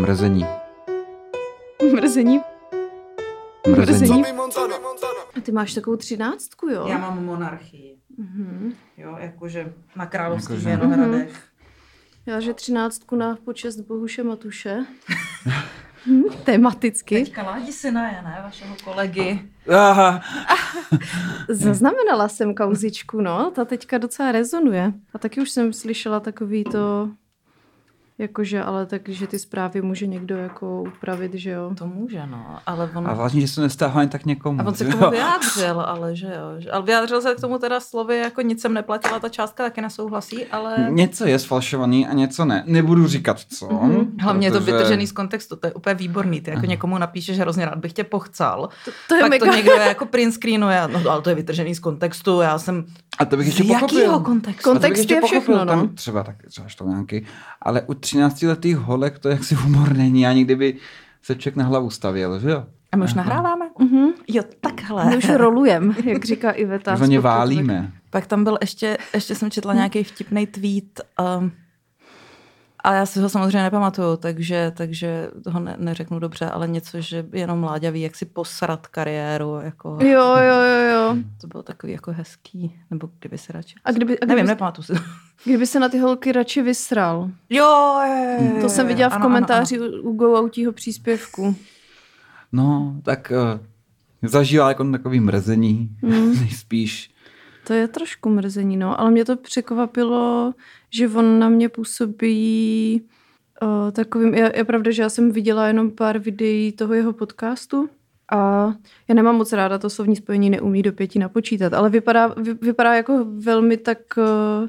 Mrzení. Mrzení. Mrzení. A ty máš takovou třináctku, jo? Já mám monarchii. Mhm. Jo, jakože na královských Jakože- Vinohradech. Já, že třináctku na počest Bohuše Matuše. Tematicky. Teďka Ládi syna je, ne, vašeho kolegy. Aha. Zaznamenala jsem kauzičku, no, ta teďka docela rezonuje. A taky už jsem slyšela takový to, jakože, ale tak, že ty zprávy může někdo jako upravit, že jo. To může, no, ale on... A vlastně, že se nestává jen tak někomu. A on se k tomu vyjádřil, ale že jo. že- Ale vyjádřil se k tomu teda slovy, jako nic jsem neplatila, ta částka taky nesouhlasí, ale... Něco je sfalšovaný a něco ne. Nebudu říkat co. Mhm. Hlavně je to protože- vytržený z kontextu, to je úplně výborný. Ty jako někomu napíšeš, že hrozně rád bych tě pochcal, To, to je pak mega... to někdo jako print screenuje, no ale to je vytržený z kontextu, já jsem... A to bych ještě Z pochopil. jakého kontextu? A to bych Kontext ještě je všechno, pochopil, no. Tam třeba tak, třeba štovánky. Ale u 13 letých holek to jaksi humor není. Ani kdyby se člověk na hlavu stavěl, že jo? A my už nahráváme? Mhm. Jo, takhle. My už rolujem, jak říká Iveta. Takzvaně z Podpotvek. válíme. Pak tam byl ještě, ještě jsem četla nějaký vtipný tweet, um, a já si ho samozřejmě nepamatuju, takže, takže toho ne, neřeknu dobře, ale něco, že jenom Láďa ví, jak si posrat kariéru. Jako, Jo, jo, jo, jo. To bylo takový jako hezký, nebo kdyby si radši... A kdyby, a Nevím, kdyby, nepamatuju si. kdyby se na ty holky radši vysral. Jo, je, je, je, To jsem viděla v ano, komentáři Ano, u- u Go Autího příspěvku. No, tak uh, zažívá jako takový mrzení. Mm. Nejspíš. To je trošku mrzení, no, ale mě to překvapilo, že on na mě působí uh, takovým, je, je pravda, že já jsem viděla jenom pár videí toho jeho podcastu a já nemám moc ráda to slovní spojení neumí do pěti napočítat, ale vypadá, vy, vypadá jako velmi tak uh,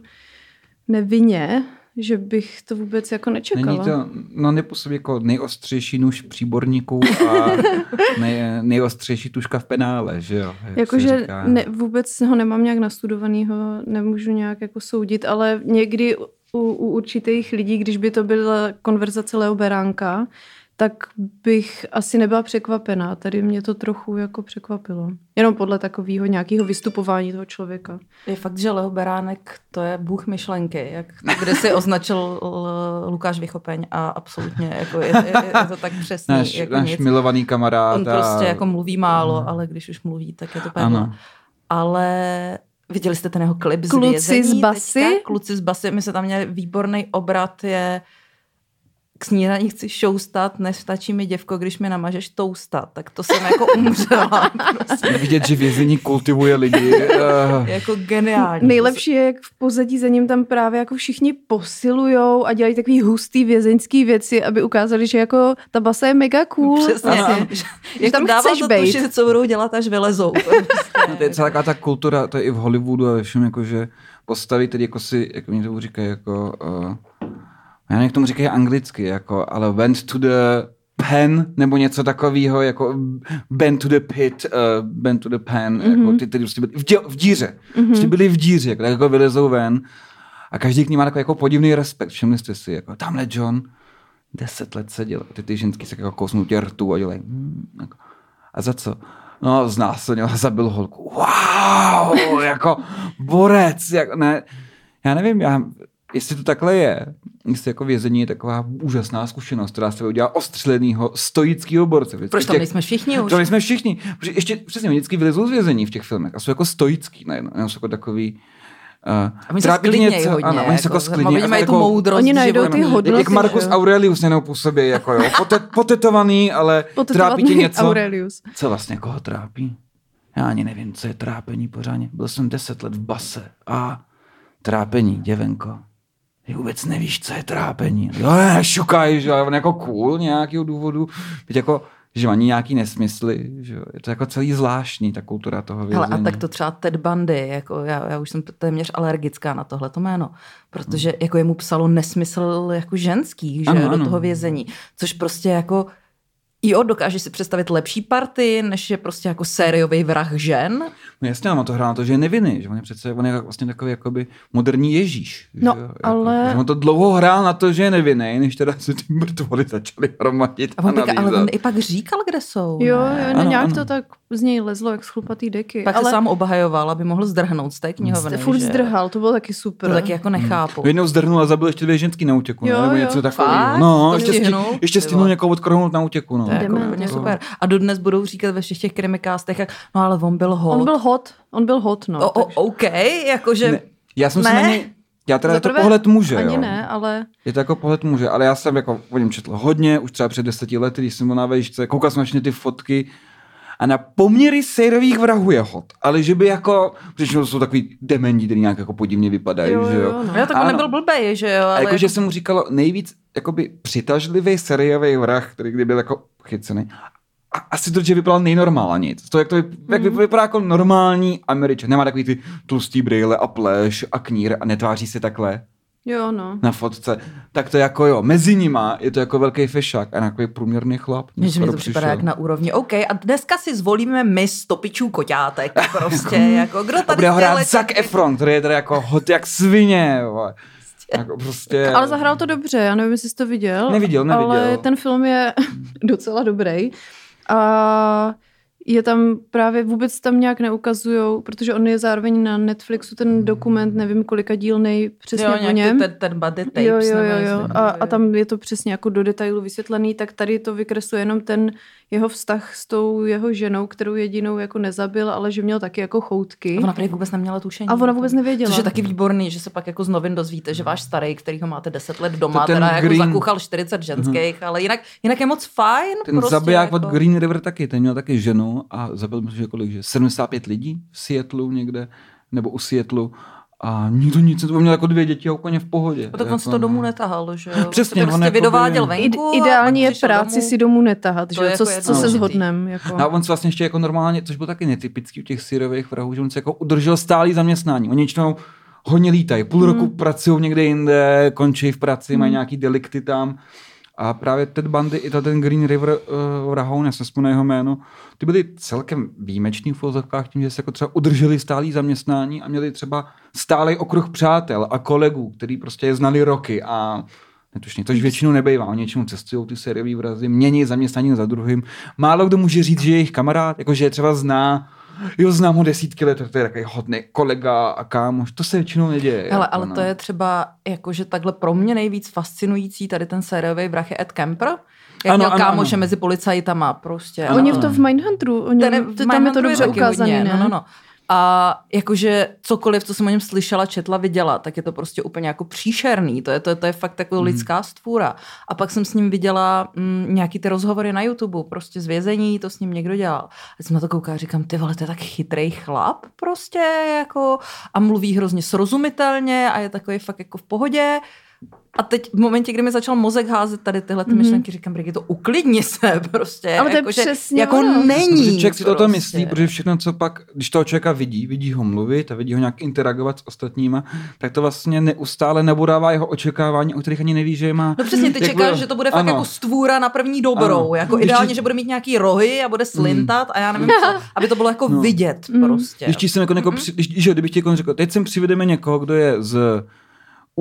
nevinně, že bych to vůbec jako nečekala. Není to, no nepůsobí jako nejostřejší nůž příborníků a nej, nejostřejší tuška v penále, že jo? Jakože ne, vůbec ho nemám nějak nastudovanýho, nemůžu nějak jako soudit, ale někdy u, u určitých lidí, když by to byla konverzace Leo Beránka, tak bych asi nebyla překvapená. Tady mě to trochu jako překvapilo. Jenom podle takového nějakého vystupování toho člověka. Je fakt, že Leo Beránek to je bůh myšlenky, jak to kde si označil L- Lukáš Vychopeň a absolutně jako je, je, je to tak přesný. Náš, jako náš nic. milovaný kamarád. On a- prostě jako mluví málo, ale když už mluví, tak je to peklo. Ano. Ale viděli jste ten jeho klip z Kluci vězení z basy? Teďka? Kluci z basy. My se tam měli výborný obrat je k snídaní chci šoustat, nestačí mi děvko, když mi namažeš toustat. Tak to jsem jako umřela. prostě. Vidět, že vězení kultivuje lidi. jako geniální. Nejlepší je, jak v pozadí za ním tam právě jako všichni posilujou a dělají takový hustý vězeňský věci, aby ukázali, že jako ta basa je mega cool. Přesně. Vlastně. Že, Že jako tam dává chceš to bejt. tušit, co budou dělat, až vylezou. To je prostě- No, to je celá taková ta kultura, to je i v Hollywoodu a ve všem, jako, že postavy tedy jako si, jako mě to říkají, jako, uh, já nevím, jak tomu říkají anglicky, jako, ale went to the pen, nebo něco takového, jako bent to the pit, uh, bent to the pen, mm-hmm. jako ty, ty prostě byli v, dě, v díře, mm-hmm. prostě byli v díře, jako, tak jako vylezou ven a každý k ním má takový jako podivný respekt, všimli jste si, jako tamhle John, deset let seděl, ty, ty ženský se jako kousnou tě rtu a dělají, hmm, jako, a za co? No, znásilnil a zabil holku. Wow, jako borec, jak, ne, já nevím, já, jestli to takhle je, jestli jako vězení je taková úžasná zkušenost, která se udělá ostřelenýho stoického borce. Vždycky Proč tam těch- nejsme všichni už? To nejsme všichni. Protože ještě přesně, oni vždycky vylezou z vězení v těch filmech a jsou jako stoický najednou, jsou jako takový Uh, A oni se sklidnějí hodně. ano, oni se jako sklidnějí. Oni a mají tu jako, moudrost. Oni najdou ty životní. hodnoty. jak Marcus že? Aurelius jenom působí, jako jo, potet, potetovaný, ale trápí tě něco. Aurelius. Co vlastně koho trápí? Já ani nevím, co je trápení pořádně. Byl jsem deset let v base a trápení, děvenko. Ty vůbec nevíš, co je trápení. Jo, ne, šukaj, že on jako cool nějakého důvodu. Teď jako, že ani nějaký nesmysly, že. Je to jako celý zvláštní, ta kultura toho vězení. Hele, a tak to třeba Ted Bundy, jako já, já už jsem téměř alergická na tohle to jméno, protože jako jemu psalo nesmysl jako ženský, že ano, do ano. toho vězení, což prostě jako Jo, dokážeš si představit lepší party, než je prostě jako sériový vrah žen? No jasně, ale on to hrál na to, že je nevinný, že on je přece, on je vlastně takový jakoby moderní Ježíš. No, že? Jako, ale- Že on to dlouho hrál na to, že je nevinný, než teda se ty mrtvoly začaly hromadit A on a teďka, ale on i pak říkal, kde jsou. Jo, ne? jo, Ano, nějak ano. to tak z něj lezlo, jak z chlupatý deky. Pak ale se sám obhajoval, aby mohl zdrhnout z té knihovny. jste furt že? zdrhal, to bylo taky super. To taky jako nechápu. Jednou zdrhnul a zabil ještě dvě ženský na útěku, Jo, no, nebo jo. něco takového. Fakt? No, To ještě, stihnul? sti, ještě stihnul někoho odkrohnout na útěku. No. To je jako úplně jako. super. A dodnes budou říkat ve všech těch krimikástech, jak, no ale on byl hot. On byl hot, on byl hot, no. o, o, OK, jakože... Ne, já jsem Ne? se na něj, já teda je to pohled muže, Ani jo. ne, ale Je to jako pohled muže, ale já jsem jako o něm četl hodně, už třeba před deseti lety, když jsem byl na vejšce, koukal jsem na ty fotky a na poměry sériových vrahů je hot, ale že by jako, protože jsou takový dementi, který nějak jako podivně vypadají, Jo, že jo. jo, no. Jo, tak on nebyl blbej, že jo, A ale... jako, že jsem mu říkal nejvíc jakoby přitažlivý sériový vrah, který kdy byl jako chycený. A asi to, že vypadal nejnormálně. To, jak to vyp- jak Hmm. vypadá jako normální američan. Nemá takový ty tlustý brýle a pleš a knír a netváří se takhle jo, no. na fotce. Tak to jako jo, mezi nima je to jako velký fešák a takový průměrný chlap. Že mi skoro to připadá jak na úrovni. OK, a dneska si zvolíme my stopičů koťátek. Prostě, jako kdo A tady bude ho z té hrát lety- Zac Efron, který je teda jako hot jak svině. vole. Jako prostě... Ale zahrál to dobře, já nevím, jestli jsi to viděl. Neviděl, neviděl. Ale ten film je docela dobrý. A je tam právě vůbec tam nějak neukazujou, protože on je zároveň na Netflixu ten dokument, nevím kolika dílnej přesně jo, o něm. ten, ten body tapes, jo, jo, jo, jo. A, a tam je to přesně jako do detailu vysvětlený, tak tady to vykresluje jenom ten jeho vztah s tou jeho ženou, kterou jedinou jako nezabil, ale že měl taky jako choutky. A ona prý vůbec neměla tušení. A ona vůbec nevěděla. Což je taky výborný, že se pak jako z novin dozvíte, že váš starý, který ho máte 10 let doma, To ten teda jako Green- zakuchal 40 ženských, ale jinak, jinak je moc fajn. Ten prostě zabiják jako... od Green River taky, ten měl taky ženu a zabil myslím, že kolik, že 75 lidí v Seattlu někde, nebo u Seattlu a nikdo nic, to měl jako dvě děti a úplně v pohodě. No, tak on jako, si to domů netahal, že jo? Přesně, on prostě jakoby- vydováděl venku. a ideální je práci domů. si domů netahat, To že? je jo? Co, jako co se shodnem. Jako. No a on se vlastně ještě jako normálně, což bylo taky netypický u těch syrových vrahů, že on se jako udržel stálý zaměstnání. Oni většinou hodně lítají, půl roku pracují někde jinde, končí v práci, mají nějaký delikty tam. A právě Ted Bundy i ten Green River uh, Rahoun, já jsem vzpomněl jeho jméno, ty byli celkem výjimeční v filozofkách tím, že se jako třeba udrželi stálý zaměstnání a měli třeba stálý okruh přátel a kolegů, který prostě je znali roky a netušně, tož většinou nebejvá. Oni většinou cestují ty sériové vrazy, mění zaměstnání za druhým. Málo kdo může říct, že je jejich kamarád, jakože je třeba zná, jo, znám ho desítky let, to je takový hodný kolega a kámoš. To se většinou neděje. Hele, jako, ale no. to je třeba jakože takhle pro mě nejvíc fascinující tady ten sériový vrah je Ed Kemper. Jak Ano, měl ano, kámoše ano. mezi policajtama prostě. Ano, Oni v to v Mindhunteru, oni, Ten je- to, tam je to dobře ne? No, no, no. A jakože cokoliv, co jsem o něm slyšela, četla, viděla, tak je to prostě úplně jako příšerný. To je, to, je- to je fakt jako Mhm. lidská stvůra. A pak jsem s ním viděla mm, nějaký ty rozhovory na YouTube, prostě z vězení, to s ním někdo dělal. A jsem na to koukala a říkám, ty vole, to je tak chytrý chlap prostě jako a mluví hrozně srozumitelně a je takový fakt jako v pohodě. A teď v momentě, kdy mi začal mozek házet tady tyhle ty Mhm. myšlenky, říkám, to uklidni se prostě. Ale to je jako, že přesně jako ono. není. Protože člověk si to o tom prostě. myslí, protože všechno, co pak, když toho člověka vidí, vidí ho mluvit a vidí ho nějak interagovat s ostatníma, tak to vlastně neustále nebudává jeho očekávání, o kterých ani neví, že je má. No přesně, ty čekáš, bude- že to bude fakt ano. jako stvůra na první dobrou. Ano. Jako Když ideálně, ti- že bude mít nějaký rohy a bude slintat a já nevím co. Aby to bylo jako No. vidět Mm. prostě. Když ti jsem jako, jako při, když, že, kdybych ti jako řekl, teď sem přivedeme někoho, kdo je z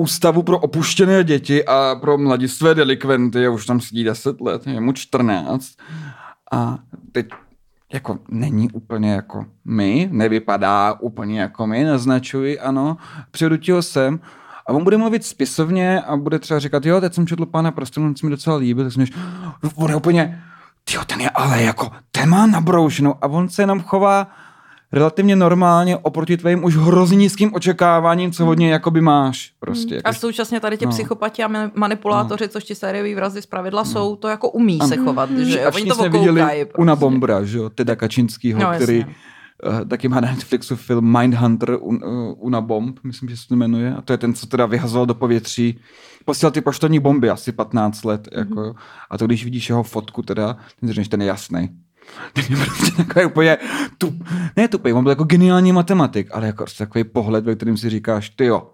ústavu pro opuštěné děti a pro mladistvé delikventy a už tam sedí 10 let, je mu 14 a teď jako není úplně jako my, nevypadá úplně jako my, naznačuji, ano, přivedu ti ho sem a on bude mluvit spisovně a bude třeba říkat, jo, teď jsem četl pána prstenu, on se mi docela líbil, tak jsem on je úplně, jo, ten je ale jako, ten má nabroušenou a on se jenom chová relativně normálně oproti tvým už hrozně nízkým očekáváním, co od něj jakoby máš. Prostě. A Jako, současně tady ti No. psychopati a ma- manipulátoři, což ti sériový vrazy z pravidla jsou, to jako umí se Ano. chovat, že jo? a Oni to viděli prostě. Una Bombra, že jo, Teda Kačinskýho, No, no, jasně. který uh, taky má na Netflixu film Mindhunter un, uh, Una Bomb, myslím, že se to jmenuje. A to je ten, co teda vyhazoval do povětří. Posílal ty poštovní bomby asi 15 let. Mhm. Jako, a to když vidíš jeho fotku teda, ten ten je jasný. Ten je prostě takový úplně tup, ne tupý, on byl jako geniální matematik, ale jako takový pohled, ve kterém si říkáš, ty jo,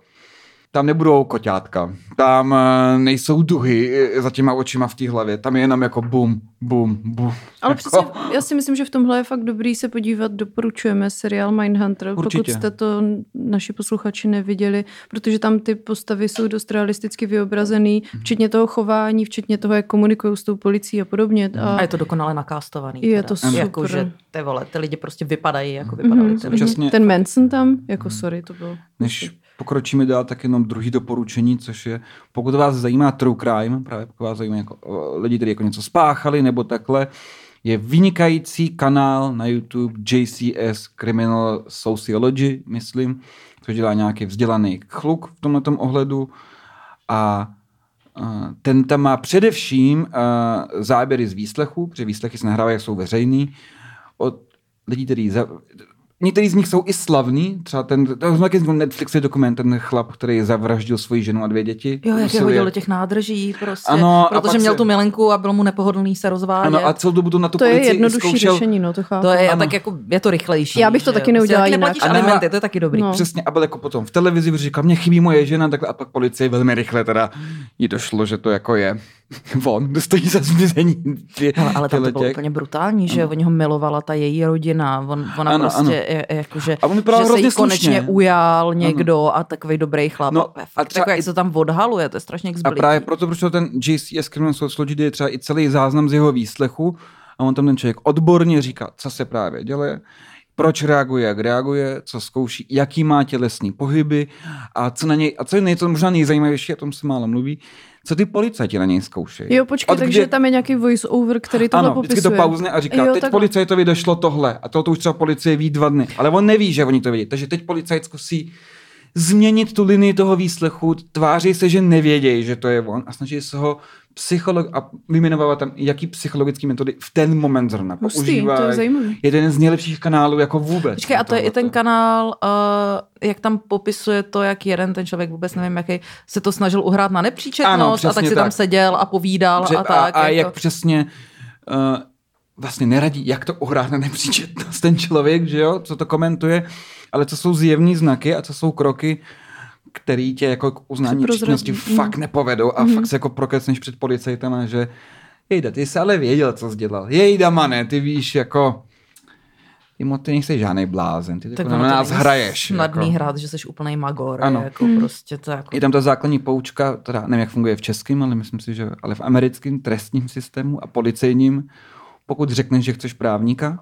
tam nebudou koťátka, tam eh, nejsou duhy eh, za těma očima v té hlavě, tam je jenom jako bum, bum, bum. Ale jako, přesně, já si myslím, že v tomhle je fakt dobrý se podívat, doporučujeme seriál Mindhunter, Určitě. pokud jste to naši posluchači neviděli, protože tam ty postavy jsou dost realisticky vyobrazený, Mhm. včetně toho chování, včetně toho, jak komunikují s tou policií a podobně. Mhm. A je to dokonale nakástovaný. Je teda. to super. Jako, že ty vole, ty lidi prostě vypadají, jako vypadali Mhm, ty lidi. Ten Manson tam, jako sorry, to bylo... Než pokročíme dál, tak jenom druhý doporučení, což je, pokud vás zajímá true crime, právě pokud vás zajímá jako, o, lidi, kteří jako něco spáchali nebo takhle, je vynikající kanál na YouTube JCS Criminal Sociology, myslím, což dělá nějaký vzdělaný chluk v tomto ohledu a a ten tam má především uh, záběry z výslechu, protože výslechy se nahrávají, jsou veřejný, od lidí, kteří. Některý z nich jsou i slavní, třeba ten, to je taky Netflixový dokument, ten chlap, který zavraždil svoji ženu a dvě děti. Jo, jak je hodil do těch nádrží prostě, Ano, a protože měl se- tu milenku a bylo mu nepohodlný se rozvádět. Ano, a celou dobu to na tu To je policii jednodušší zkoušel. řešení, no to chápu. to je, a Ano. tak jako, je to rychlejší. Já bych to že taky jo? neudělala Prostě jinak. Neplatíš A nehla- alimenty, to je taky dobrý. No. Přesně, a byl jako potom v televizi říkal, mě chybí moje žena, takhle, a pak policie velmi rychle teda jí došlo, že to jako je on, kdo stojí za zmizení dvě, ale tam to bylo úplně brutální, že oni ho milovala ta její rodina, on, ona Ano, prostě ano. Je, jakože, A on že se jí konečně slušně. ujal někdo a takový dobrý chlap. No, No, a a třeba jak i- se to tam odhaluje, to je strašně A zblitý. právě proto, proč ten JCS Criminal Sociology je třeba i celý záznam z jeho výslechu a on tam ten člověk odborně říká, co se právě děje, proč reaguje, jak reaguje, co zkouší, jaký má tělesný pohyby a co na něj, a co je nej, co možná nejzajímavější, o tom se málo mluví, co ty policajti na něj zkoušejí. Jo, počkej, Od takže kdy- tam je nějaký voice-over, který tohle ano, popisuje. vždycky to pauzne a říká, Jo, teď takhle. policajtovi došlo tohle a to, to už třeba policie ví dva dny, ale on neví, že oni to vědí, takže teď policajt zkusí změnit tu linii toho výslechu, tváří se, že nevědějí, že to je on a snaží se ho psycholog a vyjmenovávat tam, jaký psychologický metody v ten moment zrovna používají. to je zajímavý. Je to jeden z nejlepších kanálů jako vůbec. Počkej, a to je i ten kanál, uh, jak tam popisuje to, jak jeden ten člověk, vůbec nevím, jaký, se to snažil uhrát na nepříčetnost Ano, a tak si tam tak. seděl a povídal Že- a tak. a, a jak jako. přesně uh, vlastně neradí, jak to uhrát na nepříčetnost ten člověk, že jo, co to komentuje, ale co jsou zjevný znaky a co jsou kroky, který tě jako k uznání nepříčetnosti Mm. fakt nepovedou a Mhm. fakt se jako prokecneš před policajtama, že jejda, ty jsi ale věděl, co jsi dělal. Jejda, mane, ty víš, jako ty, mo, ty nejsi žádný blázen, ty Tak jako na to nás hraješ. Snadný jako. hrát, že jsi úplný magor. Ano. Jako Mm. prostě to jako... Je tam ta základní poučka, teda nevím, jak funguje v českém, ale myslím si, že ale v americkém trestním systému a policejním, pokud řekneš, že chceš právníka,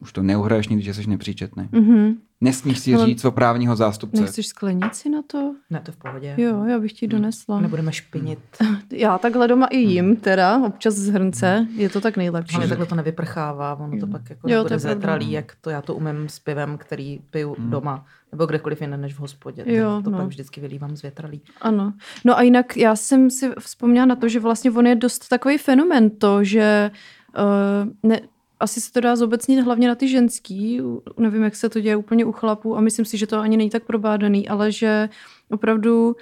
už to neuhraješ nikdy, že jsi nepříčetný. Mhm. Nesmíš si Ale- říct o právního zástupce. Nechceš sklenici na to? Ne, to v pohodě. Jo, já bych ti donesla. Nebudeme špinit. Já takhle doma i jim teda, občas z hrnce, je to tak nejlepší. Ale takhle to nevyprchává, ono to pak jako Jo, jo, to nebude zétralý, jak to já to umím s pivem, který piju Hmm. doma, nebo kdekoliv jinde než v hospodě. Jo, tak to no. pak vždycky vylívám z větralý. Ano. No a jinak já jsem si vzpomněla na to, že vlastně on je dost takový fenomen to, že uh, ne, asi se to dá zobecnit hlavně na ty ženský, nevím, jak se to děje úplně u chlapů a myslím si, že to ani není tak probádaný, ale že opravdu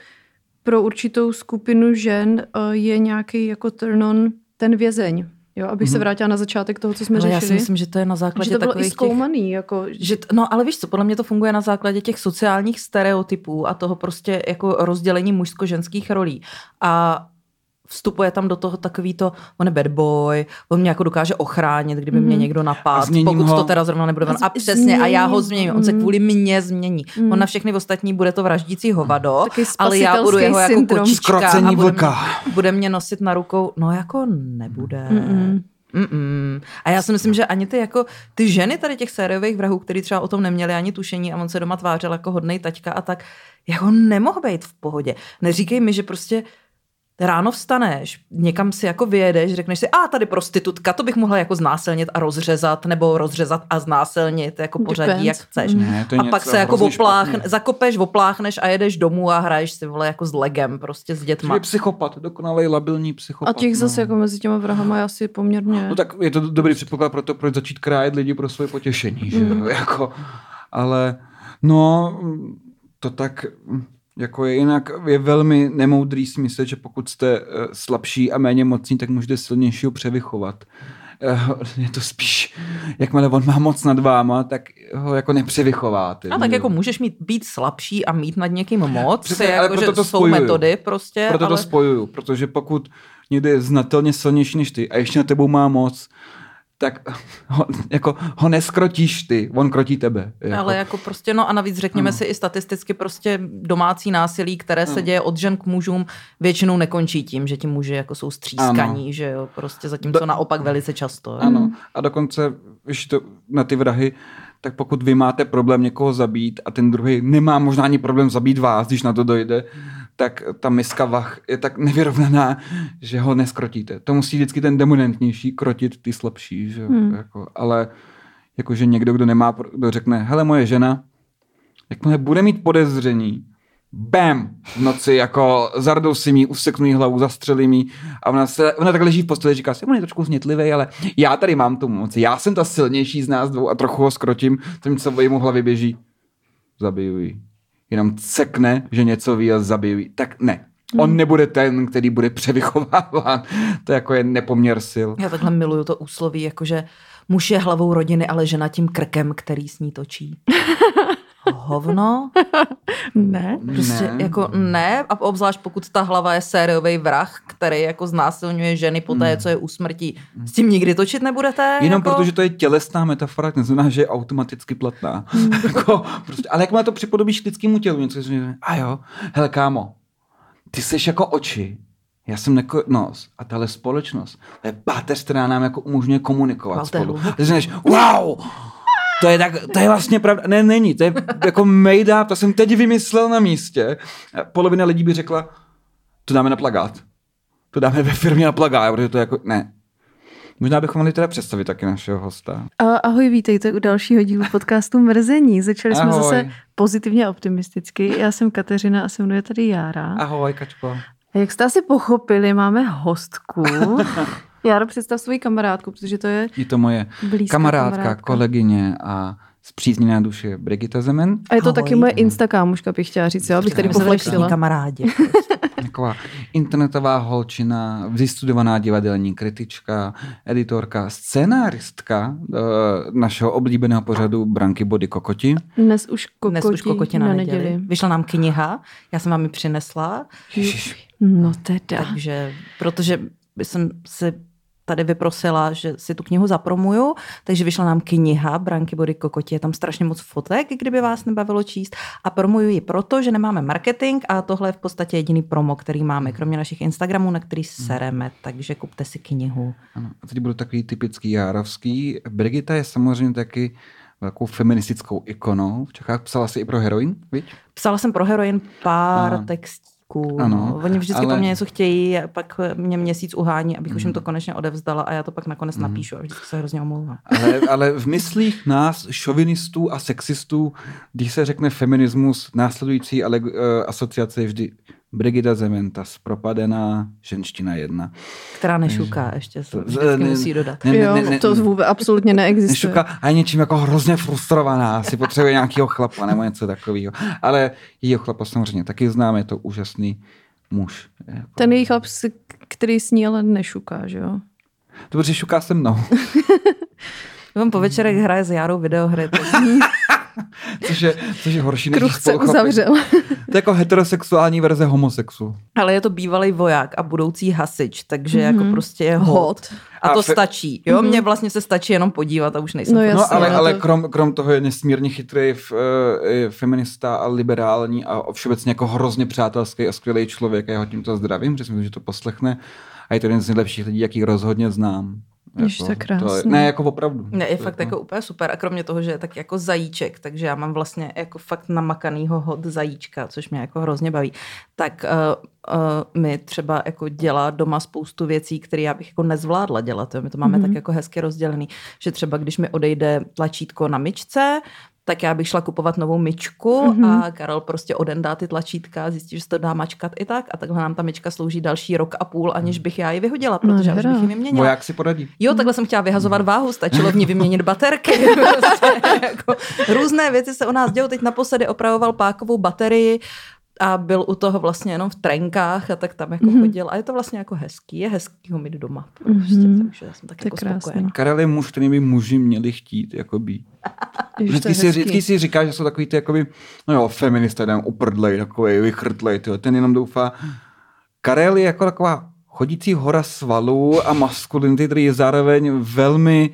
pro určitou skupinu žen uh, je nějaký jako turn on ten vězeň. Jo, abych mm-hmm. se vrátila na začátek toho, co jsme Ale já si řešili. myslím, že to je na základě že to bylo i takových těch zkoumaný. Jako, Že no, ale víš co, podle mě to funguje na základě těch sociálních stereotypů a toho prostě jako rozdělení mužsko-ženských rolí. A vstupuje tam do toho takový to, on je bad boy, on mě jako dokáže ochránit, kdyby mě Mhm. někdo napadl, změním pokud ho. to teda zrovna nebude on. A A přesně, a já ho změním. změním, on se Mhm. kvůli mně změní. Mhm. On na všechny ostatní bude to vraždící hovado, Taky ale já budu jeho jako syndrom. kočička a bude mě, bude mě nosit na rukou. No jako nebude. Mm-mm. Mm-mm. A já si myslím, že ani ty jako ty ženy tady těch sériových vrahů, který třeba o tom neměli ani tušení a on se doma tvářil jako hodnej taťka a tak, jako nemohl být v pohodě. Neříkej mi, že prostě ráno vstaneš, někam si jako vyjedeš, řekneš si, a tady prostitutka, to bych mohla jako znásilnit a rozřezat, nebo rozřezat a znásilnit, jako pořadí, Depends. jak chceš. Mm. Ne, to je A pak se jako opláchne, zakopeš, opláchneš a jedeš domů a hraješ si vole jako s legem, prostě s To dětma. je psychopat, dokonalý labilní a psychopat. těch zase no. jako mezi těma vrahama je asi poměrně... No tak je to dobrý předpoklad pro to, proč začít krájet lidi pro svoje potěšení, že jo? Mm. Jako, ale no, to tak jako je jinak, je velmi nemoudrý si myslet, že pokud jste eh, slabší a méně mocní, tak můžete silnějšího převychovat. eh, je to spíš, jakmile on má moc nad váma, tak ho jako nepřevychováte. A tak že? jako můžeš mít, být slabší a mít nad někým moc, Přesně, Přesně, ale jako, proto že to jsou spojuju. metody prostě, Proto ale... to spojuju, protože pokud někdo je znatelně silnější než ty a ještě na tebou má moc, tak ho, jako, ho neskrotíš ty, on krotí tebe. Jako. Ale jako prostě, no a navíc řekněme Ano. si i statisticky prostě domácí násilí, které se Ano. děje od žen k mužům, většinou nekončí tím, že ti muži jako jsou střískaní, že jo, prostě zatímco Do- naopak velice často. Ano, a dokonce, když to na ty vrahy, tak pokud vy máte problém někoho zabít a ten druhý nemá možná ani problém zabít vás, když na to dojde, tak ta miska vach je tak nevyrovnaná, že ho neskrotíte. To musí vždycky ten dominantnější krotit ty slabší, že? Hmm. Jako, ale jakože někdo, kdo nemá, kdo řekne, hele moje žena, jakmile bude mít podezření, bam, v noci jako zardou si mi, useknu jí hlavu, zastřelím jí a ona, se, ona tak leží v posteli, říká si, on je trošku znětlivý, ale já tady mám tu moc, já jsem ta silnější z nás dvou a trochu ho skrotím, tím, co v jemu hlavě běží, zabiju ji. Jenom cekne, že něco ví a zabiju ji. Tak ne. On nebude ten, který bude převychováván. To jako je nepoměr sil. Já takhle miluju to úsloví, jakože muž je hlavou rodiny, ale žena tím krkem, který s ní točí. Hovno? Ne? Prostě Ne. jako ne, a obzvlášť pokud ta hlava je sériový vrah, který jako znásilňuje ženy po té, co je usmrtí. S tím nikdy točit nebudete? Jenom jako? protože to je tělesná metafora, to neznamená, že je automaticky platná. jako, prostě, ale jak má to připodobíš k lidskému tělu, něco, že a jo, hele kámo, ty jsi jako oči, já jsem jako nos a tahle společnost, to je páteř, která nám jako umožňuje komunikovat je spolu. Ty říkáš, wow, to je, tak, to je vlastně pravda. Ne, není, to je jako made up, to jsem teď vymyslel na místě. Polovina lidí by řekla, to dáme na plagát. To dáme ve firmě na plagát, protože to je jako, ne. Možná bychom mohli teda představit taky našeho hosta. Ahoj, vítejte u dalšího dílu podcastu Mrzení. Začali jsme Ahoj. zase pozitivně a optimisticky. Já jsem Kateřina a se mnou je tady Jára. Ahoj, Kačko. A jak jste asi pochopili, máme hostku. Jára, představ svoji kamarádku, protože to je Je to moje blízká kamarádka, kamarádka. kolegyně a zpřízněná duše Brigita Zemen. A je to Ahoj. taky moje instakámoška, bych chtěla říct, jo, abych tady poflexila. kamarádi. Taková internetová holčina, vystudovaná divadelní kritička, editorka, scénáristka eh, našeho oblíbeného pořadu Branky Body Kokoti. Dnes už kokoti, Dnes už kokoti na, na neděli. neděli. Vyšla nám kniha, já jsem vám ji přinesla, Ježiš, No teda. takže, protože jsem si tady vyprosila, že si tu knihu zapromuju, takže vyšla nám kniha Branky Body Kokoti, je tam strašně moc fotek, kdyby vás nebavilo číst a promuju ji proto, že nemáme marketing a tohle je v podstatě jediný promo, který máme, kromě našich Instagramů, na který sereme, takže kupte si knihu. Ano, a teď budu takový typický járovský. Brigita je samozřejmě taky velkou feministickou ikonou. V Čechách psala si i pro heroin, viď? Psala jsem pro heroin pár Ano. Textíků. Ano, no. Oni vždycky ale- po mně něco chtějí, a pak mě měsíc uhání, abych už jim to konečně odevzdala a já to pak nakonec napíšu a vždycky se hrozně omlouvám. Ale, ale v myslích nás, šovinistů a sexistů, když se řekne feminismus, následující ale, uh, asociace je vždy Brigida Zemen, ta zpropadená ženština jedna. Která nešuká, ještě se ne- musí dodat. ne- jo, ne- ne- to vůbec absolutně neexistuje. Nešuka a je něčím jako hrozně frustrovaná, si potřebuje nějakého chlapa nebo něco takového. Ale jejího chlapa samozřejmě taky známe, je to úžasný muž. Jako- Ten její chlap, si- který s ní ale nešuká, že jo? To protože šuká se mnou, On po večerech hraje s Járou videohry. tak- což je, což je horší než Kruh se uzavřel. To je jako heterosexuální verze homosexu. Ale je to bývalý voják a budoucí hasič, takže Mhm. jako prostě je hot. Hot. A A to fe- stačí. Jo, mně vlastně se stačí jenom podívat a už nejsem. No jasně. No ale, no ale to- krom, krom toho je nesmírně chytrý f, e, feminista a liberální a všeobecně jako hrozně přátelský a skvělý člověk. Já ho tímto zdravím, že si myslím, že to poslechne. A je to jeden z nejlepších lidí, jakých rozhodně znám. Ježiš, to je to je, krásný. ne, jako opravdu. Ne, je To fakt jako úplně super. A kromě toho, že je tak jako zajíček, takže já mám vlastně jako fakt namakanýho hod zajíčka, což mě jako hrozně baví. Tak uh, uh, mi třeba jako dělá doma spoustu věcí, které já bych jako nezvládla dělat. Jo. My to máme Mhm. tak jako hezky rozdělený, že třeba když mi odejde tlačítko na myčce, tak já bych šla kupovat novou myčku Mhm. a Karel prostě oden dá ty tlačítka, zjistí, že se to dá mačkat i tak a takhle nám ta myčka slouží další rok a půl, aniž bych já ji vyhodila, protože já už bych ji vyměnila. Voják si poradí. Jo, takhle jsem chtěla vyhazovat váhu, stačilo v ní vyměnit baterky. Prostě, jako, různé věci se u nás dějou. Teď naposledy opravoval pákovou baterii a byl u toho vlastně jenom v trenkách a tak tam jako mm-hmm. chodil a je to vlastně jako hezký, je hezký ho mít doma prostě, mm-hmm. takže já jsem tak To jako krásný. spokojená. Karel je muž, který by muži měli chtít, jako být. Vždycky si, vždycky si říká, že jsou takový ty, jakoby, no jo, feminista, jeden uprdlej, takový vychrtlej, tyjo. ten jenom doufá. Karel je jako taková chodící hora svalů a maskulinity, který je zároveň velmi,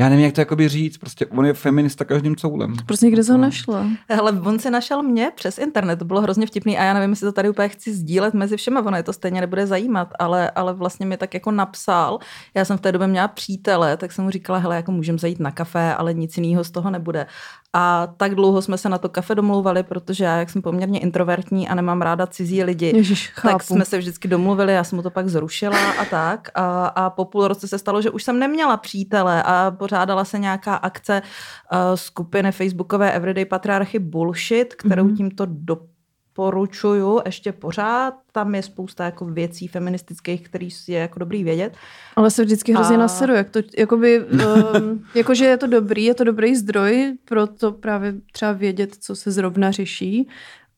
já nevím, jak to jakoby říct, prostě on je feminista každým coulem. Prostě kde jsi ho našla? Hele, on si našel mě přes internet, to bylo hrozně vtipný a já nevím, jestli to tady úplně chci sdílet mezi všema, ono je to stejně nebude zajímat, ale, ale vlastně mi tak jako napsal, já jsem v té době měla přítele, tak jsem mu říkala, hele, jako můžeme zajít na kafe, ale nic jiného z toho nebude. A tak dlouho jsme se na to kafe domlouvali, protože já, jak jsem poměrně introvertní a nemám ráda cizí lidi, Ježiš, chápu. tak jsme se vždycky domluvili, já jsem mu to pak zrušila a tak. A, a po půl roce se stalo, že už jsem neměla přítele a pořádala se nějaká akce uh, skupiny facebookové Everyday Patriarchy Bullshit, kterou Mhm. mm-hmm. tímto doporučuju ještě pořád. Tam je spousta jako věcí feministických, který je jako dobrý vědět. Ale se vždycky hrozně A- naseru, jak to, jakoby, um, jakože je to dobrý, je to dobrý zdroj pro to právě třeba vědět, co se zrovna řeší,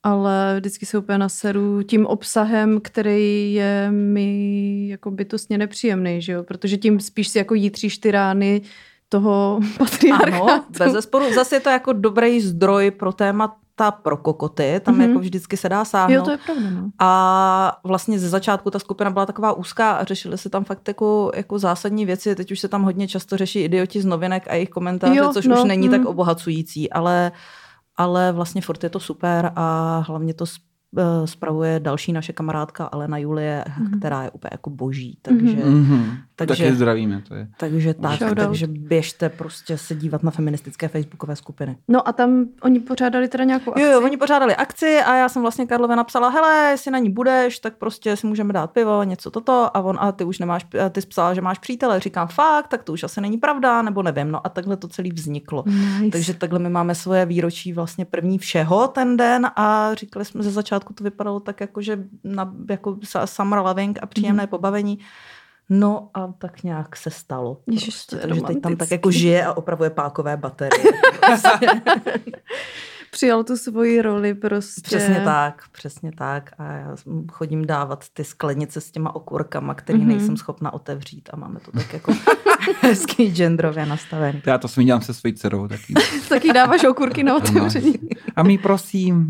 ale vždycky se úplně naseru tím obsahem, který je mi jako bytostně nepříjemný, že jo? protože tím spíš si jako jítříš ty rány toho patriarchátu. Ano, bez zesporu. Zase je to jako dobrý zdroj pro témata pro kokoty, tam Mhm. mm-hmm. jako vždycky se dá sáhnout. Jo, to je pravda, no. A vlastně ze začátku ta skupina byla taková úzká a řešily se tam fakt jako, jako zásadní věci. Teď už se tam hodně často řeší idioti z novinek a jejich komentáře, Jo, což no, už není mm. tak obohacující, ale, ale vlastně furt je to super a hlavně to eh, spravuje další naše kamarádka Alena Julie, Mhm. která je úplně jako boží. Takže, Mm-hmm. Takže- Taky zdravíme, to je. takže tak, Shoutout. takže běžte prostě se dívat na feministické facebookové skupiny. No a tam oni pořádali teda nějakou akci. Jo, jo, oni pořádali akci a já jsem vlastně Karlovi napsala, hele, jestli na ní budeš, tak prostě si můžeme dát pivo, něco toto a on, a ty už nemáš, a ty jsi psala, že máš přítele, říkám fakt, tak to už asi není pravda, nebo nevím, no a takhle to celý vzniklo. Nice. Takže takhle my máme svoje výročí vlastně první všeho ten den a říkali jsme, ze začátku to vypadalo tak jako, že na, jako summer loving a příjemné mm. pobavení. No a tak nějak se stalo. Ježiš, to je takže teď tam tak jako žije a opravuje pákové baterie. Přijal tu svoji roli prostě. Přesně tak, přesně tak. A já chodím dávat ty sklenice s těma okurkama, který Mhm. mm-hmm. nejsem schopna otevřít a máme to tak jako hezký genderově nastavený. Já to dělám se svojí dcerou taky. Taky dáváš okurky na otevření. A my prosím.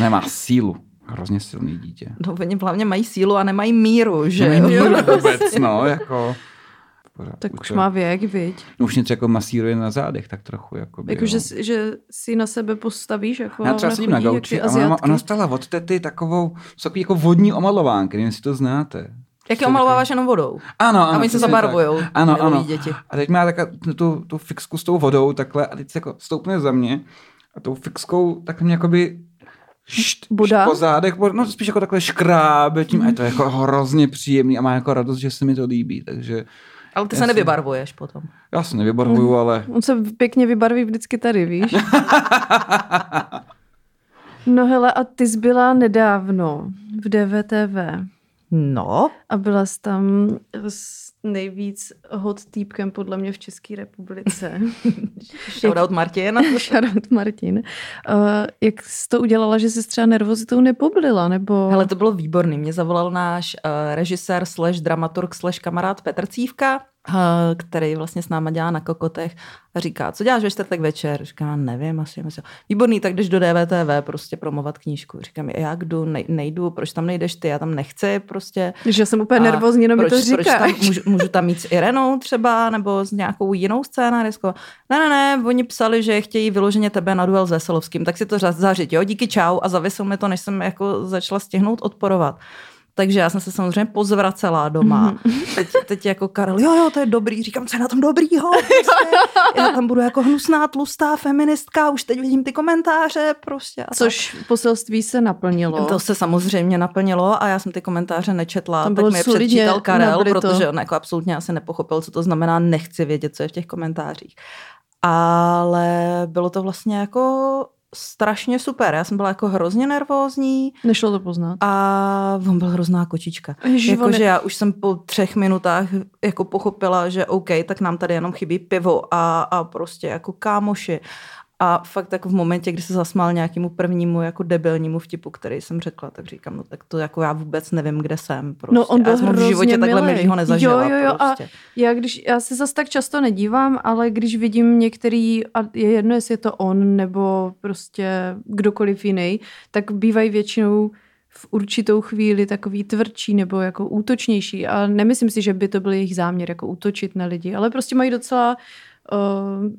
Nemá sílu. Hrozně silný dítě. No, oni hlavně mají sílu a nemají míru, že Nemají jo? míru vůbec, no, jako... Pořád, Tak už to- má věk, viď? No, už něco jako masíruje na zádech, tak trochu. Jako Jakože že si na sebe postavíš, jako Já třeba sedím na chodí, jak gauči a ona, ona stala od tety takovou, takový jako vodní omalovánky, nevím, jestli to znáte. Jak je omalováváš jenom vodou. Ano, ano. A oni se zabarvujou. tak. Ano, ano. děti. A teď má taká, tu, tu fixku s tou vodou takhle a teď se jako stoupne za mě a tou fixkou tak mě jakoby št, Buda? po zádech, no spíš jako takhle škrábe tím a je to jako hrozně příjemný a má jako radost, že se mi to líbí, takže Ale ty se si- nevybarvuješ potom. já se nevybarvuju, ale On se pěkně vybarví vždycky tady, víš? No hele, a ty jsi byla nedávno v DVTV No, a byla jsi tam s nejvíc hot týpkem podle mě v České republice. shoutout Martin. Shoutout Martin. Uh, jak jsi to udělala, že jsi třeba nervozitou nepoblila, nebo... Hele, to bylo výborný. Mě zavolal náš uh, režisér slash dramaturg slash kamarád Petr Cívka, který vlastně s náma dělá na kokotech a říká, co děláš ve čtvrtek večer? Říkám, nevím, asi myslím. Výborný, tak jdeš do DVTV prostě promovat knížku. Říkám, jak jdu, nej, nejdu, proč tam nejdeš ty, já tam nechci prostě. Že já jsem úplně A nervózní, jenom mi proč, to proč říkáš. tam, můžu, můžu tam jít s Irenou třeba, nebo s nějakou jinou scénáristkou? Ne, ne, ne, oni psali, že chtějí vyloženě tebe na duel s Veselovským, tak si to za- zařiď, jo, díky čau a zavisil mi to, než jsem jako začala stihnout odporovat. Takže já jsem se samozřejmě pozvracela doma. Teď, teď jako Karel, jo, jo, to je dobrý. Říkám, co je na tom dobrýho? Prostě. Já tam budu jako hnusná, tlustá feministka, už teď vidím ty komentáře prostě. A tak. Což poselství se naplnilo. To se samozřejmě naplnilo a já jsem ty komentáře nečetla, Tam tak mi je předčítal Karel, protože on jako absolutně asi nepochopil, co to znamená nechci vědět, co je v těch komentářích. Ale bylo to vlastně jako strašně super. Já jsem byla jako hrozně nervózní Nešlo to poznat. a on byl hrozná kočička. Jakože já už jsem po třech minutách jako pochopila, že OK, tak nám tady jenom chybí pivo a, a prostě jako kámoši. A fakt jako v momentě, kdy se zasmál nějakému prvnímu jako debilnímu vtipu, který jsem řekla, tak říkám, no tak to jako já vůbec nevím, kde jsem. Prostě. No on byl já jsem v životě takhle milej. milýho nezažila. Jo, jo, jo, prostě. a já, když, já se zase tak často nedívám, ale když vidím některý, a je jedno, jestli je to on nebo prostě kdokoliv jiný, tak bývají většinou v určitou chvíli takový tvrdší nebo jako útočnější a nemyslím si, že by to byl jejich záměr jako útočit na lidi, ale prostě mají docela uh,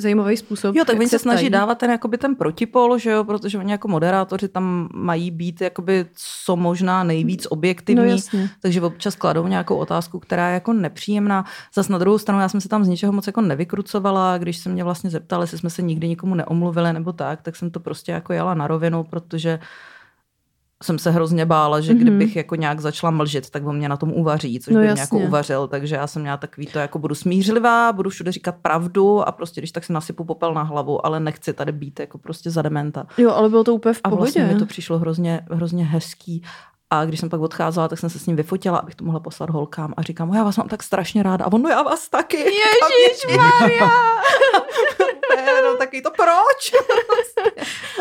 zajímavý způsob. Jo, tak oni se snaží ptají. dávat ten, jakoby ten protipol, že jo, protože oni jako moderátoři tam mají být jakoby co možná nejvíc objektivní, No jasně. takže občas kladou nějakou otázku, která je jako nepříjemná. Zas na druhou stranu, já jsem se tam z ničeho moc jako nevykrucovala, když se mě vlastně zeptali, jestli jsme se nikdy nikomu neomluvili nebo tak, tak jsem to prostě jako jela na rovinu, protože jsem se hrozně bála, že Mhm. kdybych jako nějak začala mlžit, tak on mě na tom uvaří, což No by mě jasně. jako uvařil, takže já jsem měla takový to, jako budu smířlivá, budu všude říkat pravdu a prostě když tak si nasypu popel na hlavu, ale nechci tady být jako prostě za dementa. Jo, ale bylo to úplně v A pohodě. vlastně mi to přišlo hrozně, hrozně hezký. A když jsem pak odcházela, tak jsem se s ním vyfotila, abych to mohla poslat holkám a říkám, "O, já vás mám tak strašně ráda. A on, no já vás taky. Ježišmarja! no taky to proč?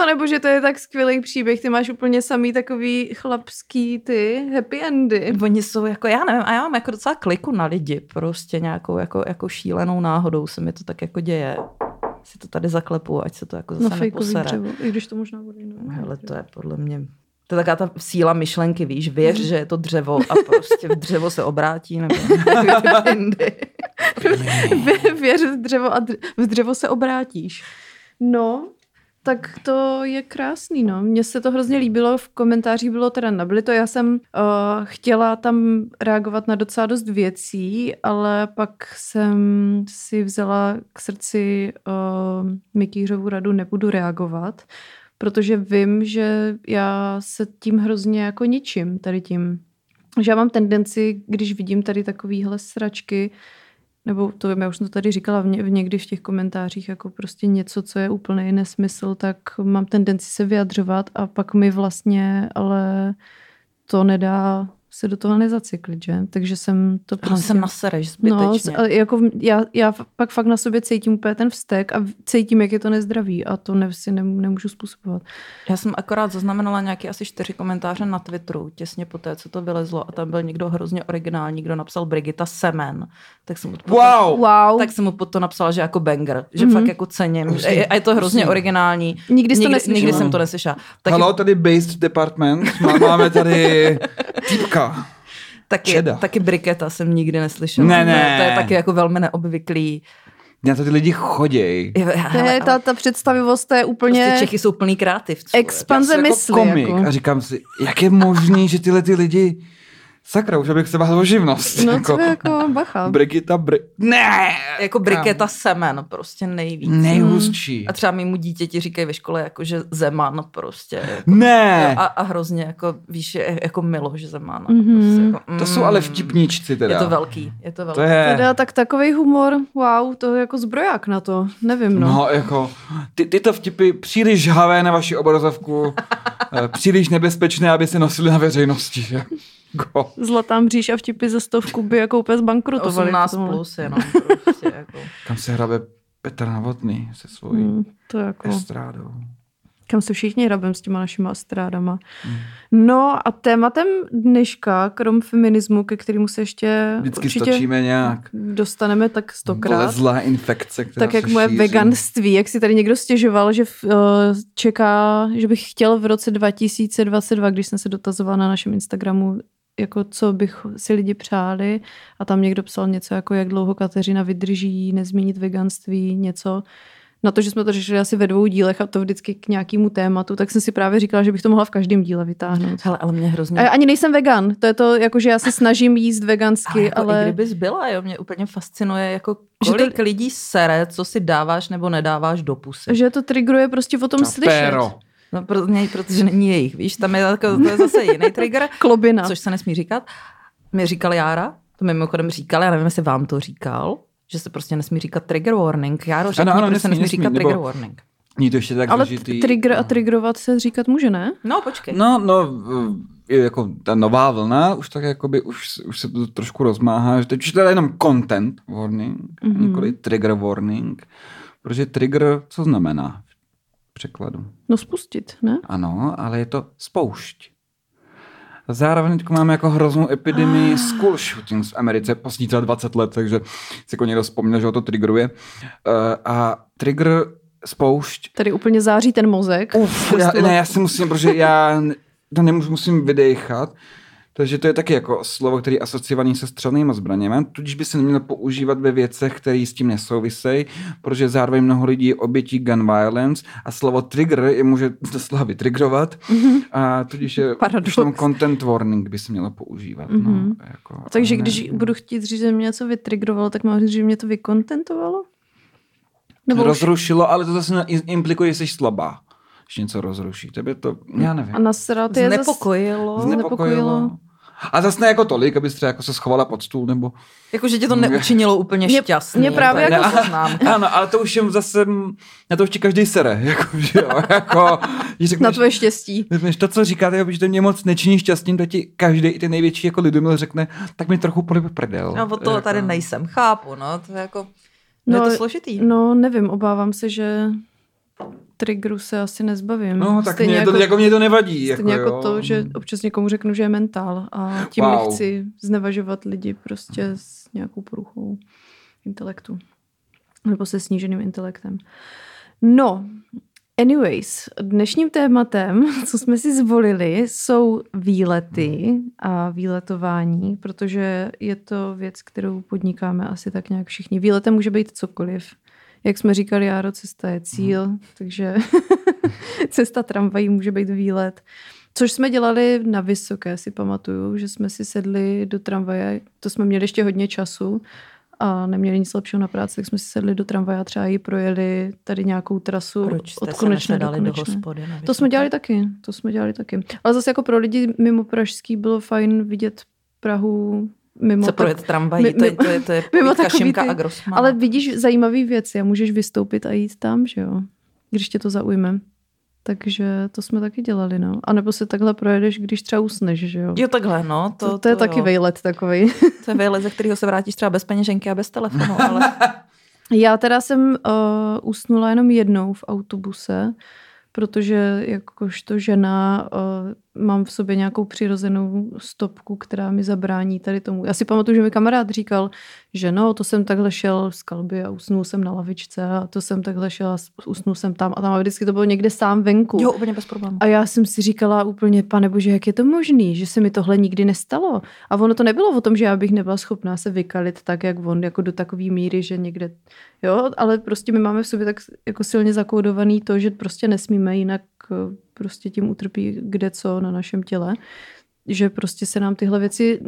A nebo že to je tak skvělý příběh, ty máš úplně samý takový chlapský ty happy endy. Oni jsou jako, já nevím, a já mám jako docela kliku na lidi, prostě nějakou jako, jako šílenou náhodou se mi to tak jako děje. Si to tady zaklepu, ať se to jako Na zase fejkový neposere. dřevo, i když to možná bude jiné. Hele, to je podle mě... To je taková ta síla myšlenky, víš, věř, že je to dřevo a prostě v dřevo se obrátí, nebo Věř v dřevo a v dřevo se obrátíš. No, tak to je krásný, no. Mně se to hrozně líbilo, v komentářích bylo teda nabili to, já jsem uh, chtěla tam reagovat na docela dost věcí, ale pak jsem si vzala k srdci uh, Mikýřovu radu, nebudu reagovat, protože vím, že já se tím hrozně jako ničím, tady tím. Že já mám tendenci, když vidím tady takovýhle sračky, nebo to vím, já už jsem to tady říkala v, v někdy v těch komentářích, jako prostě něco, co je úplný nesmysl, tak mám tendenci se vyjadřovat a pak mi vlastně ale to nedá se do toho nezacyklit, že? Takže jsem to Prostě... prostě... jsem nasereš No, zbytečně. a jako já, já pak fakt na sobě cítím úplně ten vztek a cítím, jak je to nezdravý a to ne, si nem, nemůžu způsobovat. Já jsem akorát zaznamenala nějaké asi čtyři komentáře na Twitteru, těsně po té, co to vylezlo a tam byl někdo hrozně originální, kdo napsal Brigita Semen. Tak jsem mu potom, Wow! Wow, tak jsem mu potom napsala, že jako banger, že Mhm. mm-hmm. fakt jako cením. Hustý, A je to hrozně hustý. originální. Nikdy jsi to nikdy, neslyšela. nikdy jsem to neslyšela. Taky, Halo, tady Based Department. Má- Máme tady týpka. taky, Čeda. taky briketa jsem nikdy neslyšela. Ne, ne. To je taky jako velmi neobvyklý. Na to ty lidi choděj. Jo, já- to je ta, ta představivost, to je úplně Prostě Čechy jsou plný kreativců. expanze Já jsem mysli. jako komik jako. a říkám si, jak je možný, že tyhle ty lidi Sakra, už abych se bál o živnost. No jako, to je jako bacha. Brigita Bri... Ne! Jako briketa semen, prostě nejvíc. Nejhustší. A třeba mému dítěti říkají ve škole, jako, že Zeman prostě. Jako, Ne! a, a, hrozně jako, víš, je, jako Miloš Zeman. Mhm. Prostě, jako, To jsou ale vtipníčci teda. Je to velký, je to velký. To je... Teda tak takový humor, wow, to je jako zbroják na to, nevím no. No, jako, ty, tyto vtipy příliš žhavé na vaši obrazovku, eh, příliš nebezpečné, aby se nosili na veřejnosti. Jako, Zlatá mříž a vtipy za stovku by jako úplně zbankrotovali. 18 v tomhle. plus jenom prostě, jako. kam se hrabe Petr Novotný se svojí Hmm, to jako, estrádou. kam se všichni hrabem s těma našima astrádama. Hmm. No a tématem dneška, krom feminismu, ke kterému se ještě Vždycky určitě stočíme nějak dostaneme tak stokrát. zlá infekce, která Tak jak moje šíří. veganství, jak si tady někdo stěžoval, že uh, čeká, že bych chtěl v roce 2022, když jsem se dotazovala na našem Instagramu, jako co bych si lidi přáli a tam někdo psal něco jako jak dlouho Kateřina vydrží nezmínit veganství, něco na to, že jsme to řešili asi ve dvou dílech a to vždycky k nějakému tématu, tak jsem si právě říkala, že bych to mohla v každém díle vytáhnout. Hele, ale mě hrozně... A já ani nejsem vegan, to je to, jako že já se snažím jíst vegansky, ale, jako ale... i kdybys byla, jo, mě úplně fascinuje, jako Že to- kolik lidí sere, co si dáváš nebo nedáváš do pusy. že to triggeruje prostě o tom slyšet. Péro. No, pro něj, protože není jejich, víš, tam je, jako, to je zase jiný trigger, Klobina. což se nesmí říkat. Mi říkal Jára, to mi mimochodem říkal, já nevím, jestli vám to říkal, že se prostě nesmí říkat trigger warning. Járo, řekni, ano, proč se nesmí, nesmí, nesmí, říkat nebo- trigger warning. Není to ještě tak Ale složitý. trigger a No. triggerovat se říkat může, ne? No, počkej. No, no, je jako ta nová vlna, už tak jakoby, už, už se to trošku rozmáhá, že teď už je teda jenom content warning, Mhm. mm-hmm. nikoli trigger warning, Protože trigger, co znamená překladu? No spustit, ne? Ano, ale je to spoušť. Zároveň teď máme jako hroznou epidemii ah. school shootings v Americe poslední třeba 20 let, takže si jako někdo vzpomněl, že ho to triggeruje. Uh, a trigger spoušť. Tady úplně září ten mozek. Uf, já, ne, já si musím, protože já to nemůžu, musím vydechat. Takže to je taky jako slovo, který je asociovaný se střelnými zbraněmi, tudíž by se nemělo používat ve věcech, které s tím nesouvisejí, protože zároveň mnoho lidí obětí gun violence a slovo trigger je může doslova vytrigrovat a tudíž je tam content warning by se mělo používat. Mm-hmm. No, mhm. jako, Takže ne, když budu chtít říct, že mě něco vytrigrovalo, tak mám říct, že mě to vykontentovalo? Nebo rozrušilo, už... ale to zase implikuje, že jsi slabá když něco rozruší. Tebe to, já nevím. A nasrat je znepokojilo. Zas... Znepokojilo. A zase ne jako tolik, abys třeba jako se schovala pod stůl, nebo... Jako, že tě to neučinilo úplně mě, šťastný. Mě právě jako ne, znám. Ano, ale to už je zase, na to už ti každý sere, jako, že jo, jako... Řekneš, na tvoje štěstí. Řekneš to, co říkáte, že to mě moc nečiní šťastným, to ti každý, i ten největší jako lidumil řekne, tak mi trochu polib prdel. No, o toho jako... tady nejsem, chápu, no, to je jako... No, je to složitý. No, nevím, obávám se, že triggeru se asi nezbavím. No, tak mě jako, to, jako mě to nevadí. Stejně jako, jako to, že občas někomu řeknu, že je mentál a tím wow. nechci znevažovat lidi prostě s nějakou poruchou intelektu. Nebo se sníženým intelektem. No, anyways, dnešním tématem, co jsme si zvolili, jsou výlety a výletování, protože je to věc, kterou podnikáme asi tak nějak všichni. Výletem může být cokoliv jak jsme říkali, Járo, cesta je cíl, mm. takže cesta tramvají může být výlet. Což jsme dělali na Vysoké, si pamatuju, že jsme si sedli do tramvaje, to jsme měli ještě hodně času a neměli nic lepšího na práci, tak jsme si sedli do tramvaje a třeba ji projeli tady nějakou trasu Proč jste od konečné do konečné. do hospody To jsme dělali taky, to jsme dělali taky. Ale zase jako pro lidi mimo Pražský bylo fajn vidět Prahu mimo Co projet tramvají, mi, to, je, to je, to je mimo Šimka ty, a Grossman. Ale vidíš zajímavý věci a můžeš vystoupit a jít tam, že jo? Když tě to zaujme. Takže to jsme taky dělali, no. A nebo se takhle projedeš, když třeba usneš, že jo? Jo, takhle, no. To, to, to, to je jo. taky vejlet takový. To je vejlet, ze kterého se vrátíš třeba bez peněženky a bez telefonu, ale... Já teda jsem uh, usnula jenom jednou v autobuse, protože jakožto žena uh, mám v sobě nějakou přirozenou stopku, která mi zabrání tady tomu. Já si pamatuju, že mi kamarád říkal, že no, to jsem takhle šel z kalby a usnul jsem na lavičce a to jsem takhle šel a usnul jsem tam a tam a vždycky to bylo někde sám venku. Jo, úplně bez problémů. A já jsem si říkala úplně, pane bože, jak je to možný, že se mi tohle nikdy nestalo. A ono to nebylo o tom, že já bych nebyla schopná se vykalit tak, jak on, jako do takové míry, že někde, jo, ale prostě my máme v sobě tak jako silně zakódovaný to, že prostě nesmíme, jinak prostě tím utrpí kde co na našem těle že prostě se nám tyhle věci,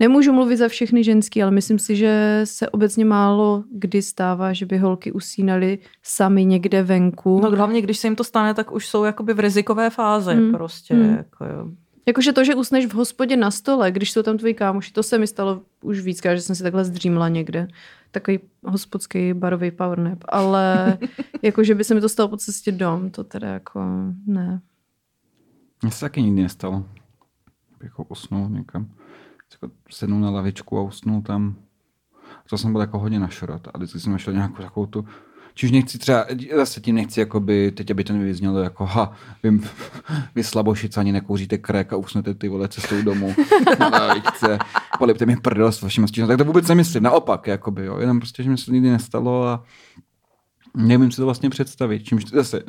nemůžu mluvit za všechny ženský, ale myslím si, že se obecně málo kdy stává, že by holky usínaly sami někde venku. No hlavně, když se jim to stane, tak už jsou jakoby v rizikové fázi hmm. prostě. Hmm. Jako jo. Jakože to, že usneš v hospodě na stole, když jsou tam tvoji kámoši, to se mi stalo už víc, že jsem si takhle zdřímla někde. Takový hospodský barový power nap. Ale jakože by se mi to stalo po cestě dom, to teda jako ne. Mně se taky nikdy nestalo. Jako usnul někam. Jako sednul na lavičku a usnul tam. To jsem byl jako hodně našrot a vždycky jsem našel nějakou takovou tu Čiž nechci třeba, zase tím nechci, jakoby, teď aby to nevyznělo jako, ha, vím, vy slabošic ani nekouříte krek a usnete ty vole cestou domů na lavičce, polipte mi prdel s vaším stížem. Tak to vůbec nemyslím, naopak, jakoby, jo, jenom prostě, že mi se nikdy nestalo a nevím si to vlastně představit. Čímž zase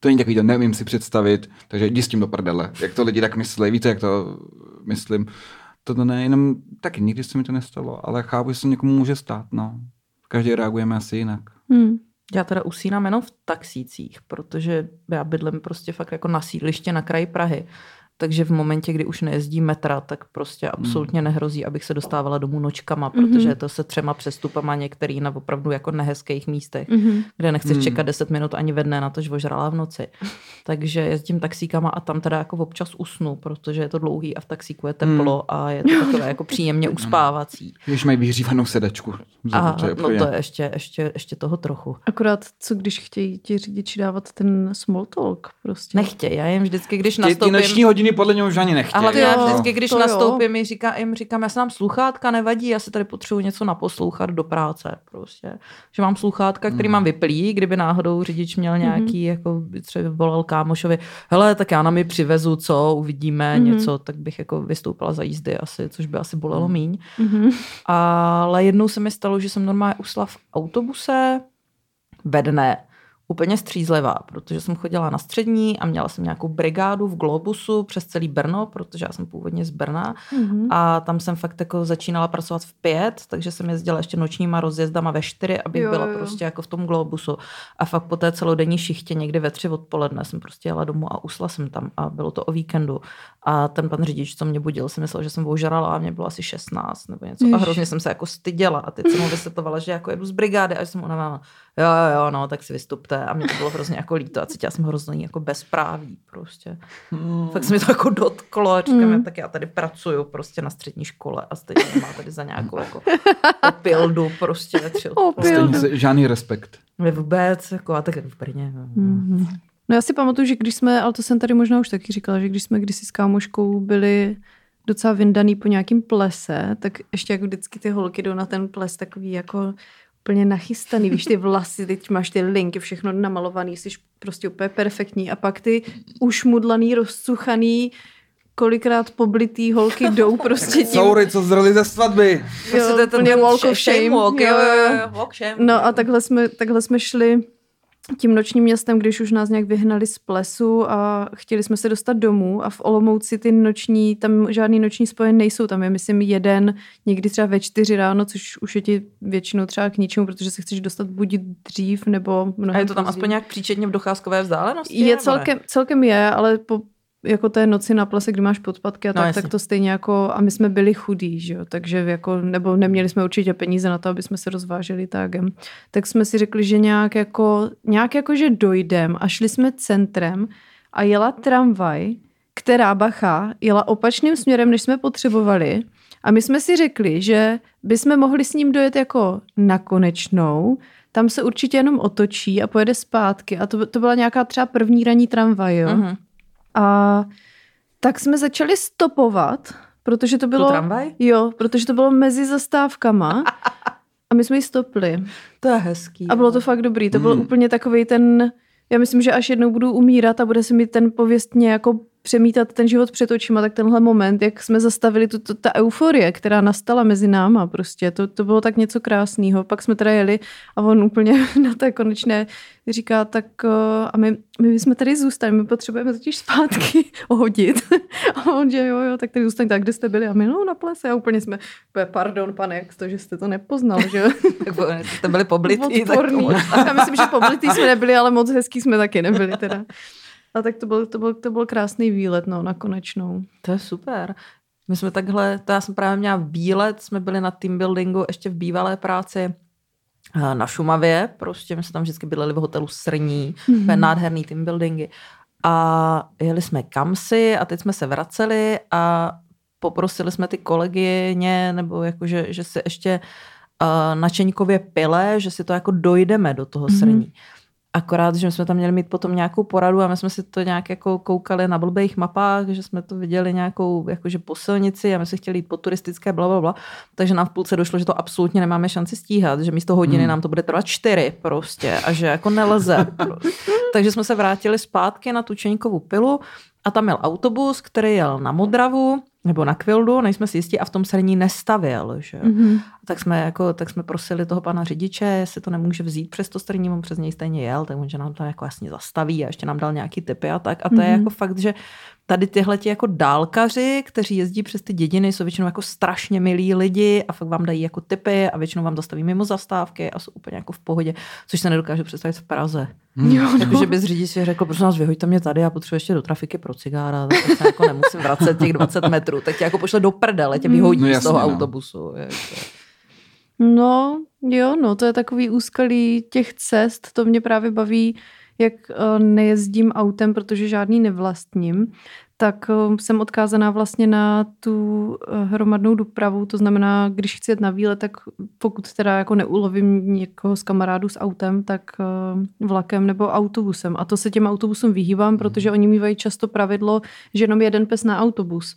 to není takový, to neumím si představit, takže jdi s tím do prdele. Jak to lidi tak myslí, víte, jak to myslím. To ne, jenom taky nikdy se mi to nestalo, ale chápu, že se někomu může stát, no. Každý reagujeme asi jinak. Hmm. Já teda usínám jenom v taxících, protože já bydlím prostě fakt jako na sídliště na kraji Prahy. Takže v momentě, kdy už nejezdí metra, tak prostě hmm. absolutně nehrozí, abych se dostávala domů nočkama, mhm. protože je to se třema přestupama některý na opravdu jako nehezkých místech, mm-hmm. kde nechceš mm. čekat 10 minut ani ve dne na to, že ožrala v noci. Takže jezdím taxíkama a tam teda jako občas usnu, protože je to dlouhý a v taxíku je teplo mm. a je to takové jako příjemně uspávací. Když mají vyhřívanou sedačku. A, to je no to je ještě, ještě, ještě toho trochu. Akorát co když chtějí ti řidiči dávat ten small talk prostě. Nechtějí, já jim vždycky, když nastoupím... Ty noční hodiny jiný podle něj už ani nechtějí. A hlavně já Jo, vždycky, když to jo. nastoupím, jim říkám, jim říkám, já se nám sluchátka nevadí, já si tady potřebuji něco naposlouchat do práce. Prostě. Že mám sluchátka, který mám vyplý, kdyby náhodou řidič měl nějaký, jako by třeba volal kámošovi, hele, tak já nám ji přivezu, co, uvidíme Mhm. něco, tak bych jako vystoupila za jízdy asi, což by asi bolelo míň. Mhm. Ale jednou se mi stalo, že jsem normálně usla v autobuse ve dne, úplně střízlivá, protože jsem chodila na střední a měla jsem nějakou brigádu v Globusu přes celý Brno, protože já jsem původně z Brna Mhm. a tam jsem fakt jako začínala pracovat v pět, takže jsem jezdila ještě nočníma rozjezdama ve čtyři, abych Jo, byla jo. prostě jako v tom Globusu. A fakt po té celodenní šichtě někdy ve tři odpoledne jsem prostě jela domů a usla jsem tam a bylo to o víkendu. A ten pan řidič, co mě budil, si myslel, že jsem ožrala a mě bylo asi 16 nebo něco. A Ježiš. hrozně jsem se jako styděla. A teď jsem mu vysvětlovala, že jako jedu z brigády a že jsem unavená. Jo, jo, no, tak si vystupte. A mě to bylo hrozně jako líto a cítila jsem hrozný jako bezpráví prostě. Hmm. Fakt se mi to jako dotklo a říkám, Mm. mm. tak já tady pracuju prostě na střední škole a stejně má tady za nějakou jako opildu prostě tři Opildu. se, žádný respekt. Mě vůbec, jako a tak v Brně. no. Mhm. No já si pamatuju, že když jsme, ale to jsem tady možná už taky říkala, že když jsme kdysi s kámoškou byli docela vyndaný po nějakým plese, tak ještě jako vždycky ty holky jdou na ten ples takový jako úplně nachystaný, víš, ty vlasy, teď máš ty linky, všechno namalovaný, jsi prostě úplně perfektní a pak ty ušmudlaný, rozcuchaný, kolikrát poblitý holky jdou prostě tím, Soury, co zrali ze svatby. Prostě to je ten, walk of shame. walk, Jo, jo, jo. walk shame. No a takhle jsme, takhle jsme šli tím nočním městem, když už nás nějak vyhnali z plesu a chtěli jsme se dostat domů a v Olomouci ty noční, tam žádný noční spoje nejsou, tam je myslím jeden, někdy třeba ve čtyři ráno, což už je ti většinou třeba k ničemu, protože se chceš dostat buď dřív nebo mnohem A je to tam později. aspoň nějak příčetně v docházkové vzdálenosti? Je celkem, celkem je, ale po jako té noci na plese, kdy máš podpatky a No, tak, jasně. tak to stejně jako, a my jsme byli chudí, že jo, takže jako, nebo neměli jsme určitě peníze na to, aby jsme se rozváželi tágem. Tak jsme si řekli, že nějak jako, nějak jako, že dojdem a šli jsme centrem a jela tramvaj, která bacha, jela opačným směrem, než jsme potřebovali. A my jsme si řekli, že bychom mohli s ním dojet jako na konečnou, tam se určitě jenom otočí a pojede zpátky. A to, to byla nějaká třeba první ranní tramvaj, jo. Mhm. A tak jsme začali stopovat, protože to bylo... Tu tramvaj? Jo, protože to bylo mezi zastávkama. A my jsme ji stopli. To je hezký. A bylo to fakt dobrý. To byl Hmm. úplně takový ten... Já myslím, že až jednou budu umírat a bude se mi ten pověstně jako přemítat ten život před očima, tak tenhle moment, jak jsme zastavili tu, tu, ta euforie, která nastala mezi náma, prostě, to, to bylo tak něco krásného. Pak jsme teda jeli a on úplně na té konečné říká, tak uh, a my, my bychom tady zůstali, my potřebujeme totiž zpátky hodit. A on, že jo, jo, tak tady zůstaň, tak kde jste byli? A my, no, na plese. A úplně jsme, pardon, pane, jak to, že jste to nepoznal, že jo? Tak jste byli poblitý. tak to- Já myslím, že poblitý jsme nebyli, ale moc hezký jsme taky nebyli teda. A tak to byl, to byl, to byl krásný výlet, no, na konečnou. To je super. My jsme takhle, to já jsem právě měla výlet, jsme byli na team buildingu ještě v bývalé práci eh, na Šumavě, prostě my jsme tam vždycky bydleli v hotelu Srní, mm-hmm. nádherný team buildingy. A jeli jsme kamsi a teď jsme se vraceli a poprosili jsme ty kolegyně, nebo jakože, že si ještě uh, na Čeňkově pile, že si to jako dojdeme do toho Mhm. srní. Akorát, že jsme tam měli mít potom nějakou poradu a my jsme si to nějak jako koukali na blbých mapách, že jsme to viděli nějakou jakože po silnici a my jsme chtěli jít po turistické bla, bla, bla. Takže nám v půlce došlo, že to absolutně nemáme šanci stíhat, že místo hodiny Hmm. nám to bude trvat čtyři prostě a že jako neleze. prostě. Takže jsme se vrátili zpátky na tu Čeňkovu pilu a tam měl autobus, který jel na Modravu nebo na Kvildu, nejsme si jistí, a v tom srní nestavil. Že? Mm. Mm-hmm. Tak, jsme jako, tak jsme prosili toho pana řidiče, jestli to nemůže vzít přes to srní, on přes něj stejně jel, tak on, že nám to jako jasně zastaví a ještě nám dal nějaký typy a tak. A to mm. je Mhm. jako fakt, že tady tyhle ti jako dálkaři, kteří jezdí přes ty dědiny, jsou většinou jako strašně milí lidi a fakt vám dají jako typy a většinou vám zastaví mimo zastávky a jsou úplně jako v pohodě, což se nedokáže představit v Praze. Hmm. Jo, no. Jakože bys řidič si řekl, prosím vás, vyhoďte mě tady, já potřebuji ještě do trafiky pro cigára, tak se jako nemusím vracet těch 20 metrů, tak tě jako pošle do prdele, tě vyhodí No z toho no. autobusu. Jako. No, jo, no, to je takový úskalý těch cest, to mě právě baví, jak eh, nejezdím autem, protože žádný nevlastním, tak uh, jsem odkázaná vlastně na tu uh, hromadnou dopravu, to znamená, když chci jet na výlet, tak pokud teda jako neulovím někoho z kamarádů s autem, tak vlakem nebo autobusem. A to se těm autobusům vyhýbám, mm. protože oni mývají často pravidlo, že jenom jeden pes na autobus.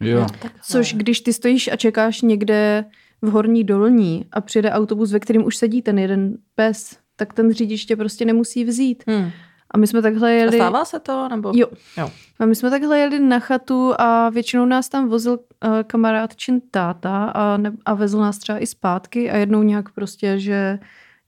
Jo. Což když ty stojíš a čekáš někde v horní dolní a přijde autobus, ve kterém už sedí ten jeden pes, tak ten řidič tě prostě nemusí vzít. Hmm. A my jsme takhle jeli... A stává se to? Nebo? Jo. jo. A my jsme takhle jeli na chatu a většinou nás tam vozil uh, kamarádčin táta a, ne, a vezl nás třeba i zpátky a jednou nějak prostě, že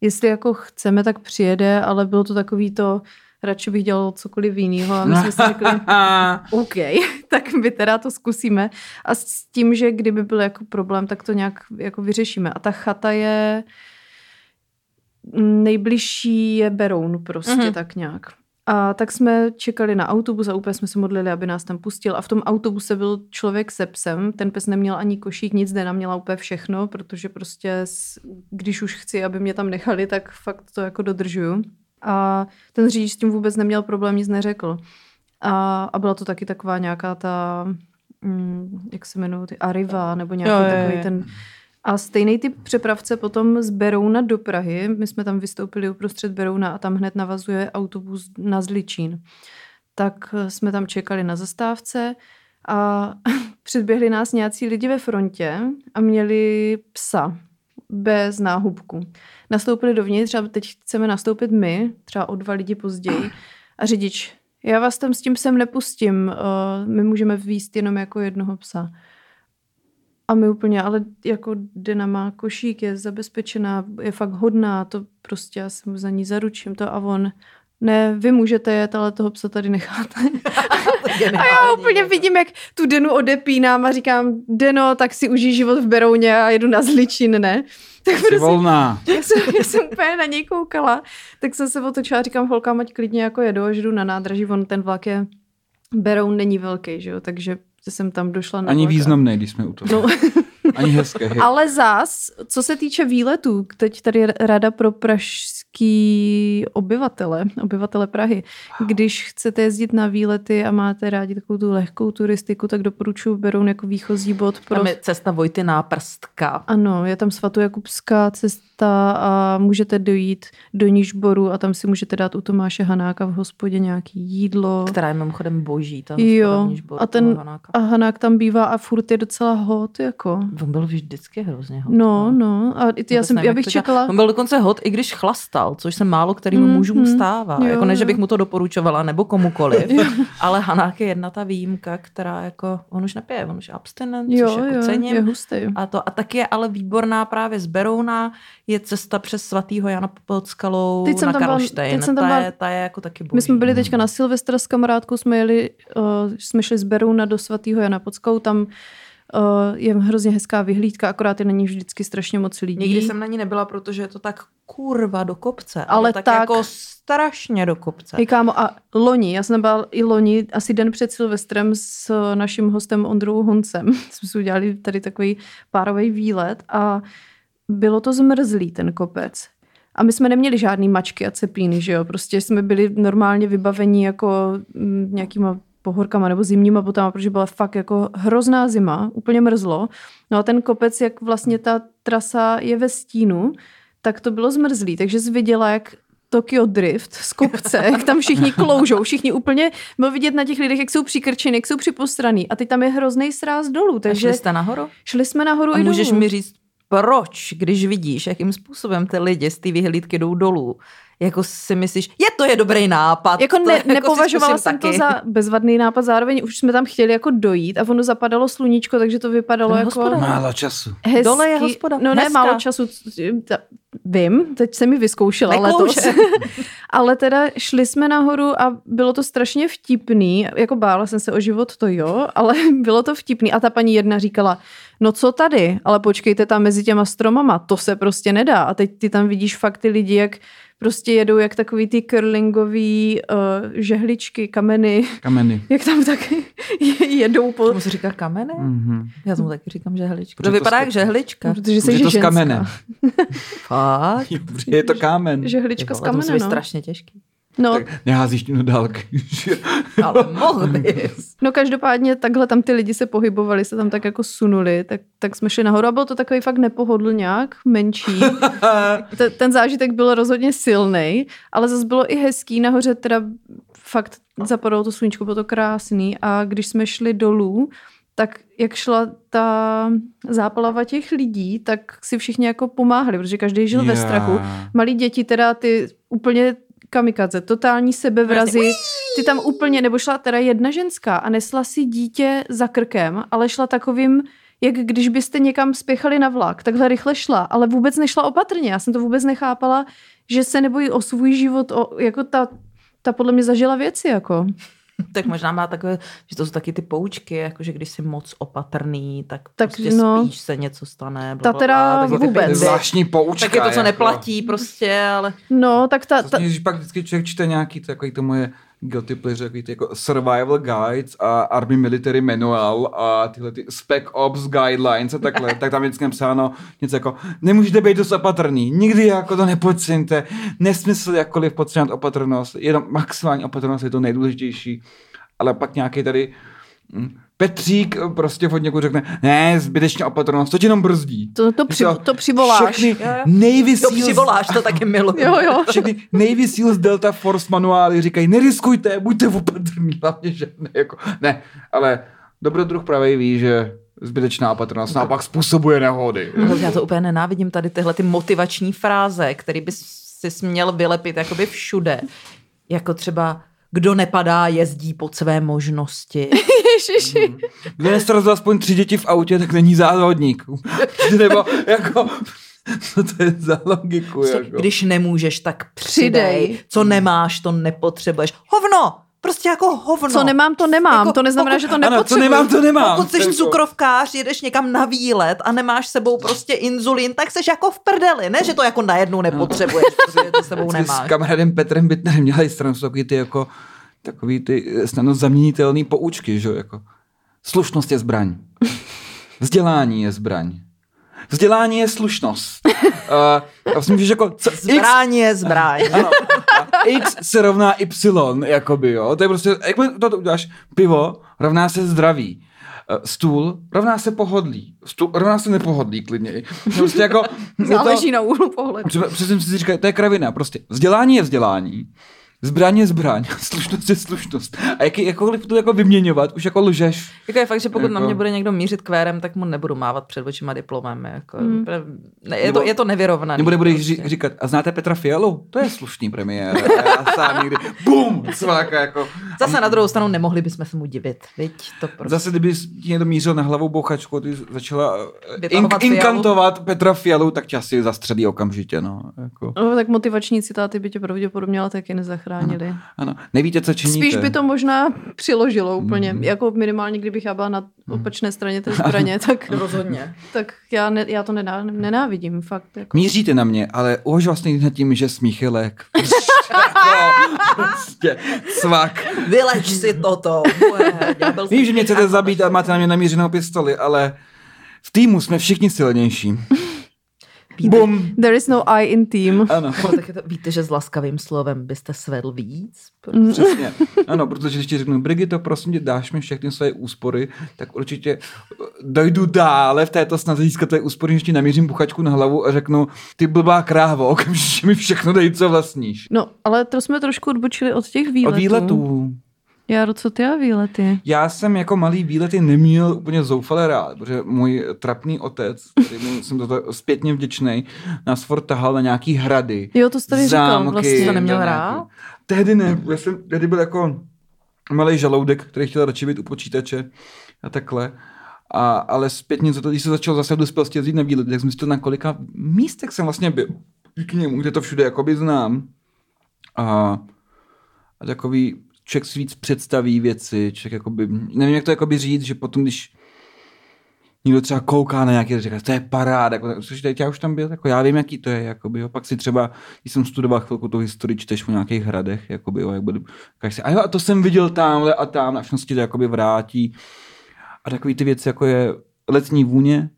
jestli jako chceme, tak přijede, ale bylo to takový to, radši bych dělal cokoliv jiného a my jsme si řekli, OK, tak my teda to zkusíme a s tím, že kdyby byl jako problém, tak to nějak jako vyřešíme. A ta chata je nejbližší je Beroun prostě mm-hmm. tak nějak. A tak jsme čekali na autobus a úplně jsme se modlili, aby nás tam pustil. A v tom autobuse byl člověk se psem. Ten pes neměl ani košík, nic, Dena měla úplně všechno, protože prostě když už chci, aby mě tam nechali, tak fakt to jako dodržuju. A ten řidič s tím vůbec neměl problém, nic neřekl. A, a byla to taky taková nějaká ta, mm, jak se jmenují, ty Arriva, nebo nějaký jo, takový je. ten... A stejný typ přepravce potom z Berouna do Prahy. My jsme tam vystoupili uprostřed Berouna a tam hned navazuje autobus na Zličín. Tak jsme tam čekali na zastávce a předběhli nás nějací lidi ve frontě a měli psa bez náhubku. Nastoupili dovnitř a teď chceme nastoupit my, třeba o dva lidi později. A řidič, já vás tam s tím sem nepustím, uh, my můžeme výst jenom jako jednoho psa. A my úplně, ale jako Dena má košík, je zabezpečená, je fakt hodná, to prostě já se mu za ní zaručím to a on, ne, vy můžete jet, ale toho psa tady necháte. a já úplně vidím, jak tu Denu odepínám a říkám, Deno, tak si užij život v Berouně a jedu na Zličin, ne? Tak Jsi prostě, volná. Já jsem, já jsem úplně na něj koukala, tak jsem se otočila a říkám holkám, ať klidně jako jedu, až jdu na nádraží, on ten vlak je, Beroun není velký, že jo, takže jsem tam došla na Ani významný, když jsme u toho. No. Ani hezké. Ale zás, co se týče výletů, teď tady rada pro pražský obyvatele, obyvatele Prahy. Když chcete jezdit na výlety a máte rádi takovou tu lehkou turistiku, tak doporučuji Beroun jako výchozí bod. Pro... Tam je cesta Vojty Náprstka. Ano, je tam svatojakubská cesta a můžete dojít do Nížboru a tam si můžete dát u Tomáše Hanáka v hospodě nějaký jídlo. Která je mimochodem boží. Ta jo, a ten a Hanák tam bývá a furt je docela hot, jako. On byl vždycky hrozně hot. No, no. A ty, já, jsem, nevím, já bych čekala... On byl dokonce hot, i když chlastal, což se málo kterým mm, mužům mm, stává. Jo, jako ne, že bych mu to doporučovala, nebo komukoliv. ale Hanák je jedna ta výjimka, která jako, on už nepije, on už je abstinent, jo, což jako jo, cením. Je hustý. A, to, a taky je ale výborná právě z Berouna, je cesta přes svatýho Jana pod skalou teď na Karlštejn. Teď jsem tam ta, je, ta je jako taky boží. My jsme byli teďka na Silvestra s kamarádkou, jsme jeli, uh, jsme šli z Berouna do svatýho Jana pod skalou, tam Uh, je hrozně hezká vyhlídka, akorát je na ní vždycky strašně moc lidí. Nikdy jsem na ní nebyla, protože je to tak kurva do kopce. Ale tak, tak jako strašně do kopce. Hej kámo, a loni, já jsem byla i loni, asi den před Silvestrem s naším hostem Ondrou Honcem. Jsme si udělali tady takový párový výlet a bylo to zmrzlý ten kopec. A my jsme neměli žádný mačky a cepíny, že jo? Prostě jsme byli normálně vybavení jako mm, nějakýma pohorkama nebo zimníma botama, protože byla fakt jako hrozná zima, úplně mrzlo. No a ten kopec, jak vlastně ta trasa je ve stínu, tak to bylo zmrzlý, takže jsi viděla, jak Tokyo Drift z kopce, jak tam všichni kloužou, všichni úplně, byl vidět na těch lidech, jak jsou přikrčeni, jak jsou připostraný a teď tam je hrozný sráz dolů. Takže a šli jste nahoru? Šli jsme nahoru a i můžeš dolů. mi říct, proč, když vidíš, jakým způsobem ty lidi z té vyhlídky jdou dolů, jako si myslíš, je to je dobrý nápad. Jako, ne, jako nepovažovala jsem taky. to za bezvadný nápad, zároveň už jsme tam chtěli jako dojít a ono zapadalo sluníčko, takže to vypadalo to jako... Hospoda. Málo času. Hezký. Dole je hospoda. No ne, málo času. Vím, teď se mi vyzkoušela letos. ale teda šli jsme nahoru a bylo to strašně vtipný. Jako bála jsem se o život, to jo, ale bylo to vtipný. A ta paní jedna říkala, no co tady, ale počkejte tam mezi těma stromama, to se prostě nedá. A teď ty tam vidíš fakt ty lidi, jak prostě jedou jak takový ty curlingový uh, žehličky, kameny. Kameny. Jak tam taky jedou po... Tomu se říká kameny? Mm-hmm. Já tomu taky říkám žehlička. To, to vypadá jak žehlička. Protože jsi to z kamene. Fakt? je to kámen. Žehlička z kamene, no. strašně těžký. No, Tak neházíš tím dálky. že? Ale mohl bys. no každopádně takhle tam ty lidi se pohybovali, se tam tak jako sunuli, tak, tak jsme šli nahoru a byl to takový fakt nepohodlňák, menší. Te- ten zážitek byl rozhodně silný, ale zase bylo i hezký, nahoře teda fakt zapadalo to sluníčko, bylo to krásný a když jsme šli dolů, tak jak šla ta záplava těch lidí, tak si všichni jako pomáhali, protože každý žil ve Já. strachu. Malí děti teda ty úplně kamikaze, totální sebevrazy, ty tam úplně, nebo šla teda jedna ženská a nesla si dítě za krkem, ale šla takovým, jak když byste někam spěchali na vlak, takhle rychle šla, ale vůbec nešla opatrně. Já jsem to vůbec nechápala, že se nebojí o svůj život, o, jako ta, ta podle mě zažila věci, jako. Tak možná má takové, že to jsou taky ty poučky, jako že když jsi moc opatrný, tak, Tak prostě no. spíš se něco stane. Ta teda taky ty vůbec. To zvláštní poučka. Tak je to, co jako. neplatí prostě, ale No, tak ta, ta, Vlastně, když pak vždycky člověk čte nějaký takový to moje guilty pleasure, takový ty jako survival guides a army military manual a tyhle ty spec ops guidelines a takhle, tak tam vždycky napsáno něco jako nemůžete být dost opatrný, nikdy jako to nepodceňte, nesmysl jakkoliv podceňovat opatrnost, jenom maximální opatrnost je to nejdůležitější, ale pak nějaký tady hm, Petřík prostě od někud řekne, ne, zbytečně opatrnost, to tě jenom brzdí. to, to, při, To- to přivoláš. Všechny Jo, jo. Navy to přivoláš, to taky miluju. Jo, jo. všechny Navy Seals Delta Force manuály říkají, neriskujte, buďte opatrní, hlavně, že ne, jako, ne, ale dobrodruh pravej ví, že zbytečná opatrnost naopak způsobuje nehody. Já to úplně nenávidím, tady tyhle ty motivační fráze, který bys si směl vylepit jakoby všude. Jako třeba, kdo nepadá, jezdí pod své možnosti. Ježiši. Kdo nesrazil aspoň tři děti v autě, tak není závodník. Nebo jako, co to je za logiku? Prostě, Jako? Když nemůžeš, tak přidej. Přidej. Co nemáš, to nepotřebuješ. Hovno! Prostě jako hovno. Co nemám, to nemám. Jako to neznamená, pokud- že to ano, co nepotřebuji. nemám, to nemám. Pokud jsi to. cukrovkář, jedeš někam na výlet a nemáš s sebou prostě inzulin, tak jsi jako v prdeli. Ne, že to jako najednou nepotřebuješ, protože to s sebou Vždycky S nemáš. kamarádem Petrem Bitnerem dělali stranu, jsou takový ty jako takový ty snadno zaměnitelné poučky, že jo, jako slušnost je zbraň. Vzdělání je zbraň. Vzdělání je slušnost. Uh, já myslím, že jako co, Zbraň je zbraň. ano, X se rovná Y, jakoby, jo. To je prostě, jak to, to uděláš, pivo rovná se zdraví. Eh, Stůl rovná se pohodlí. Stůl rovná se nepohodlí klidně. Prostě jako, je to- Záleží na úhlu pohledu. Přesně si říkal, to je kravina, prostě vzdělání je vzdělání, zbraň je zbraň, slušnost je slušnost. A jak, jakkoliv to jako vyměňovat, už jako lžeš. Jako je fakt, že pokud Jako- na mě bude někdo mířit kvérem, tak mu nebudu mávat před očima diplomem. Jako, Hmm. ne, je, Nebo- to, je to nevyrovnaný. Nebo nebudeš prostě. ří, říkat, a znáte Petra Fialu? To je slušný premiér. A já sám někdy, bum, cváka jako. Zase na druhou stranu nemohli bychom se mu divit. Viď? To prostě. Zase, kdyby ti někdo mířil na hlavou bouchačku, ty začala eh, ink, Fialu. inkantovat Petra Fialu, tak tě asi zastřelí okamžitě, no. Jako. No, tak motivační citáty by tě pravděpodobně ale taky nezachránili. Ano. Nevíte, co činíte. Spíš by to možná přiložilo úplně. Mhm. Jako minimálně, kdybych já byla na opačné straně té zbraně, tak, Rozhodně. tak já, ne, já to nená, nenávidím, fakt. Jako. Míříte na mě, ale uvažoval jste někdy nad tím, že smích je lék. prostě, cvak. Vyleč si toto. Vím, že mě chcete zabít a máte na mě namířenou pistoli, ale v týmu jsme všichni silnější. Bum. There is no I in team. Ano, No, tak je to, víte, že s laskavým slovem byste svedl víc? přesně. Ano, protože když ti řeknu, Brigito, prosím tě, dáš mi všechny své úspory, tak určitě eh, dojdu dále v této snaze získat tvé úspory, než ti namířím buchačku na hlavu a řeknu, ty blbá krávo, okamžitě mi všechno dej, co vlastníš. No, ale to jsme trošku odbočili od těch výletů. Od výletů. Jaro, co ty a výlety? Já jsem jako malý výlety neměl úplně zoufale rád, protože můj trapný otec, kterému jsem za to zpětně vděčný, nás furt tahal na nějaký hrady. Jo, to jsi tady říkal zámky, vlastně. To neměl rád? nějaký- Tehdy ne, já jsem tehdy byl jako malý žaloudek, který chtěl radši být u počítače a takhle. A, ale zpětně za to, když se začal zase v dospělosti jezdit na výlety, tak jsem zjistil, na kolika místech jsem vlastně byl. Díky němu, kde to všude jakoby znám. A, a takový člověk si víc představí věci, člověk jakoby, nevím, jak to jakoby říct, že potom, když někdo třeba kouká na nějaký, říká, to je paráda, jako, což teď já už tam byl, jako já vím, jaký to je, jakoby, jo. pak si třeba, když jsem studoval chvilku tu historii, čteš o nějakých hradech, jakoby, jo, jak budu, si, a jo, a to jsem viděl tamhle a tam, a všechno se to jakoby vrátí. A takový ty věci, jako je letní vůně,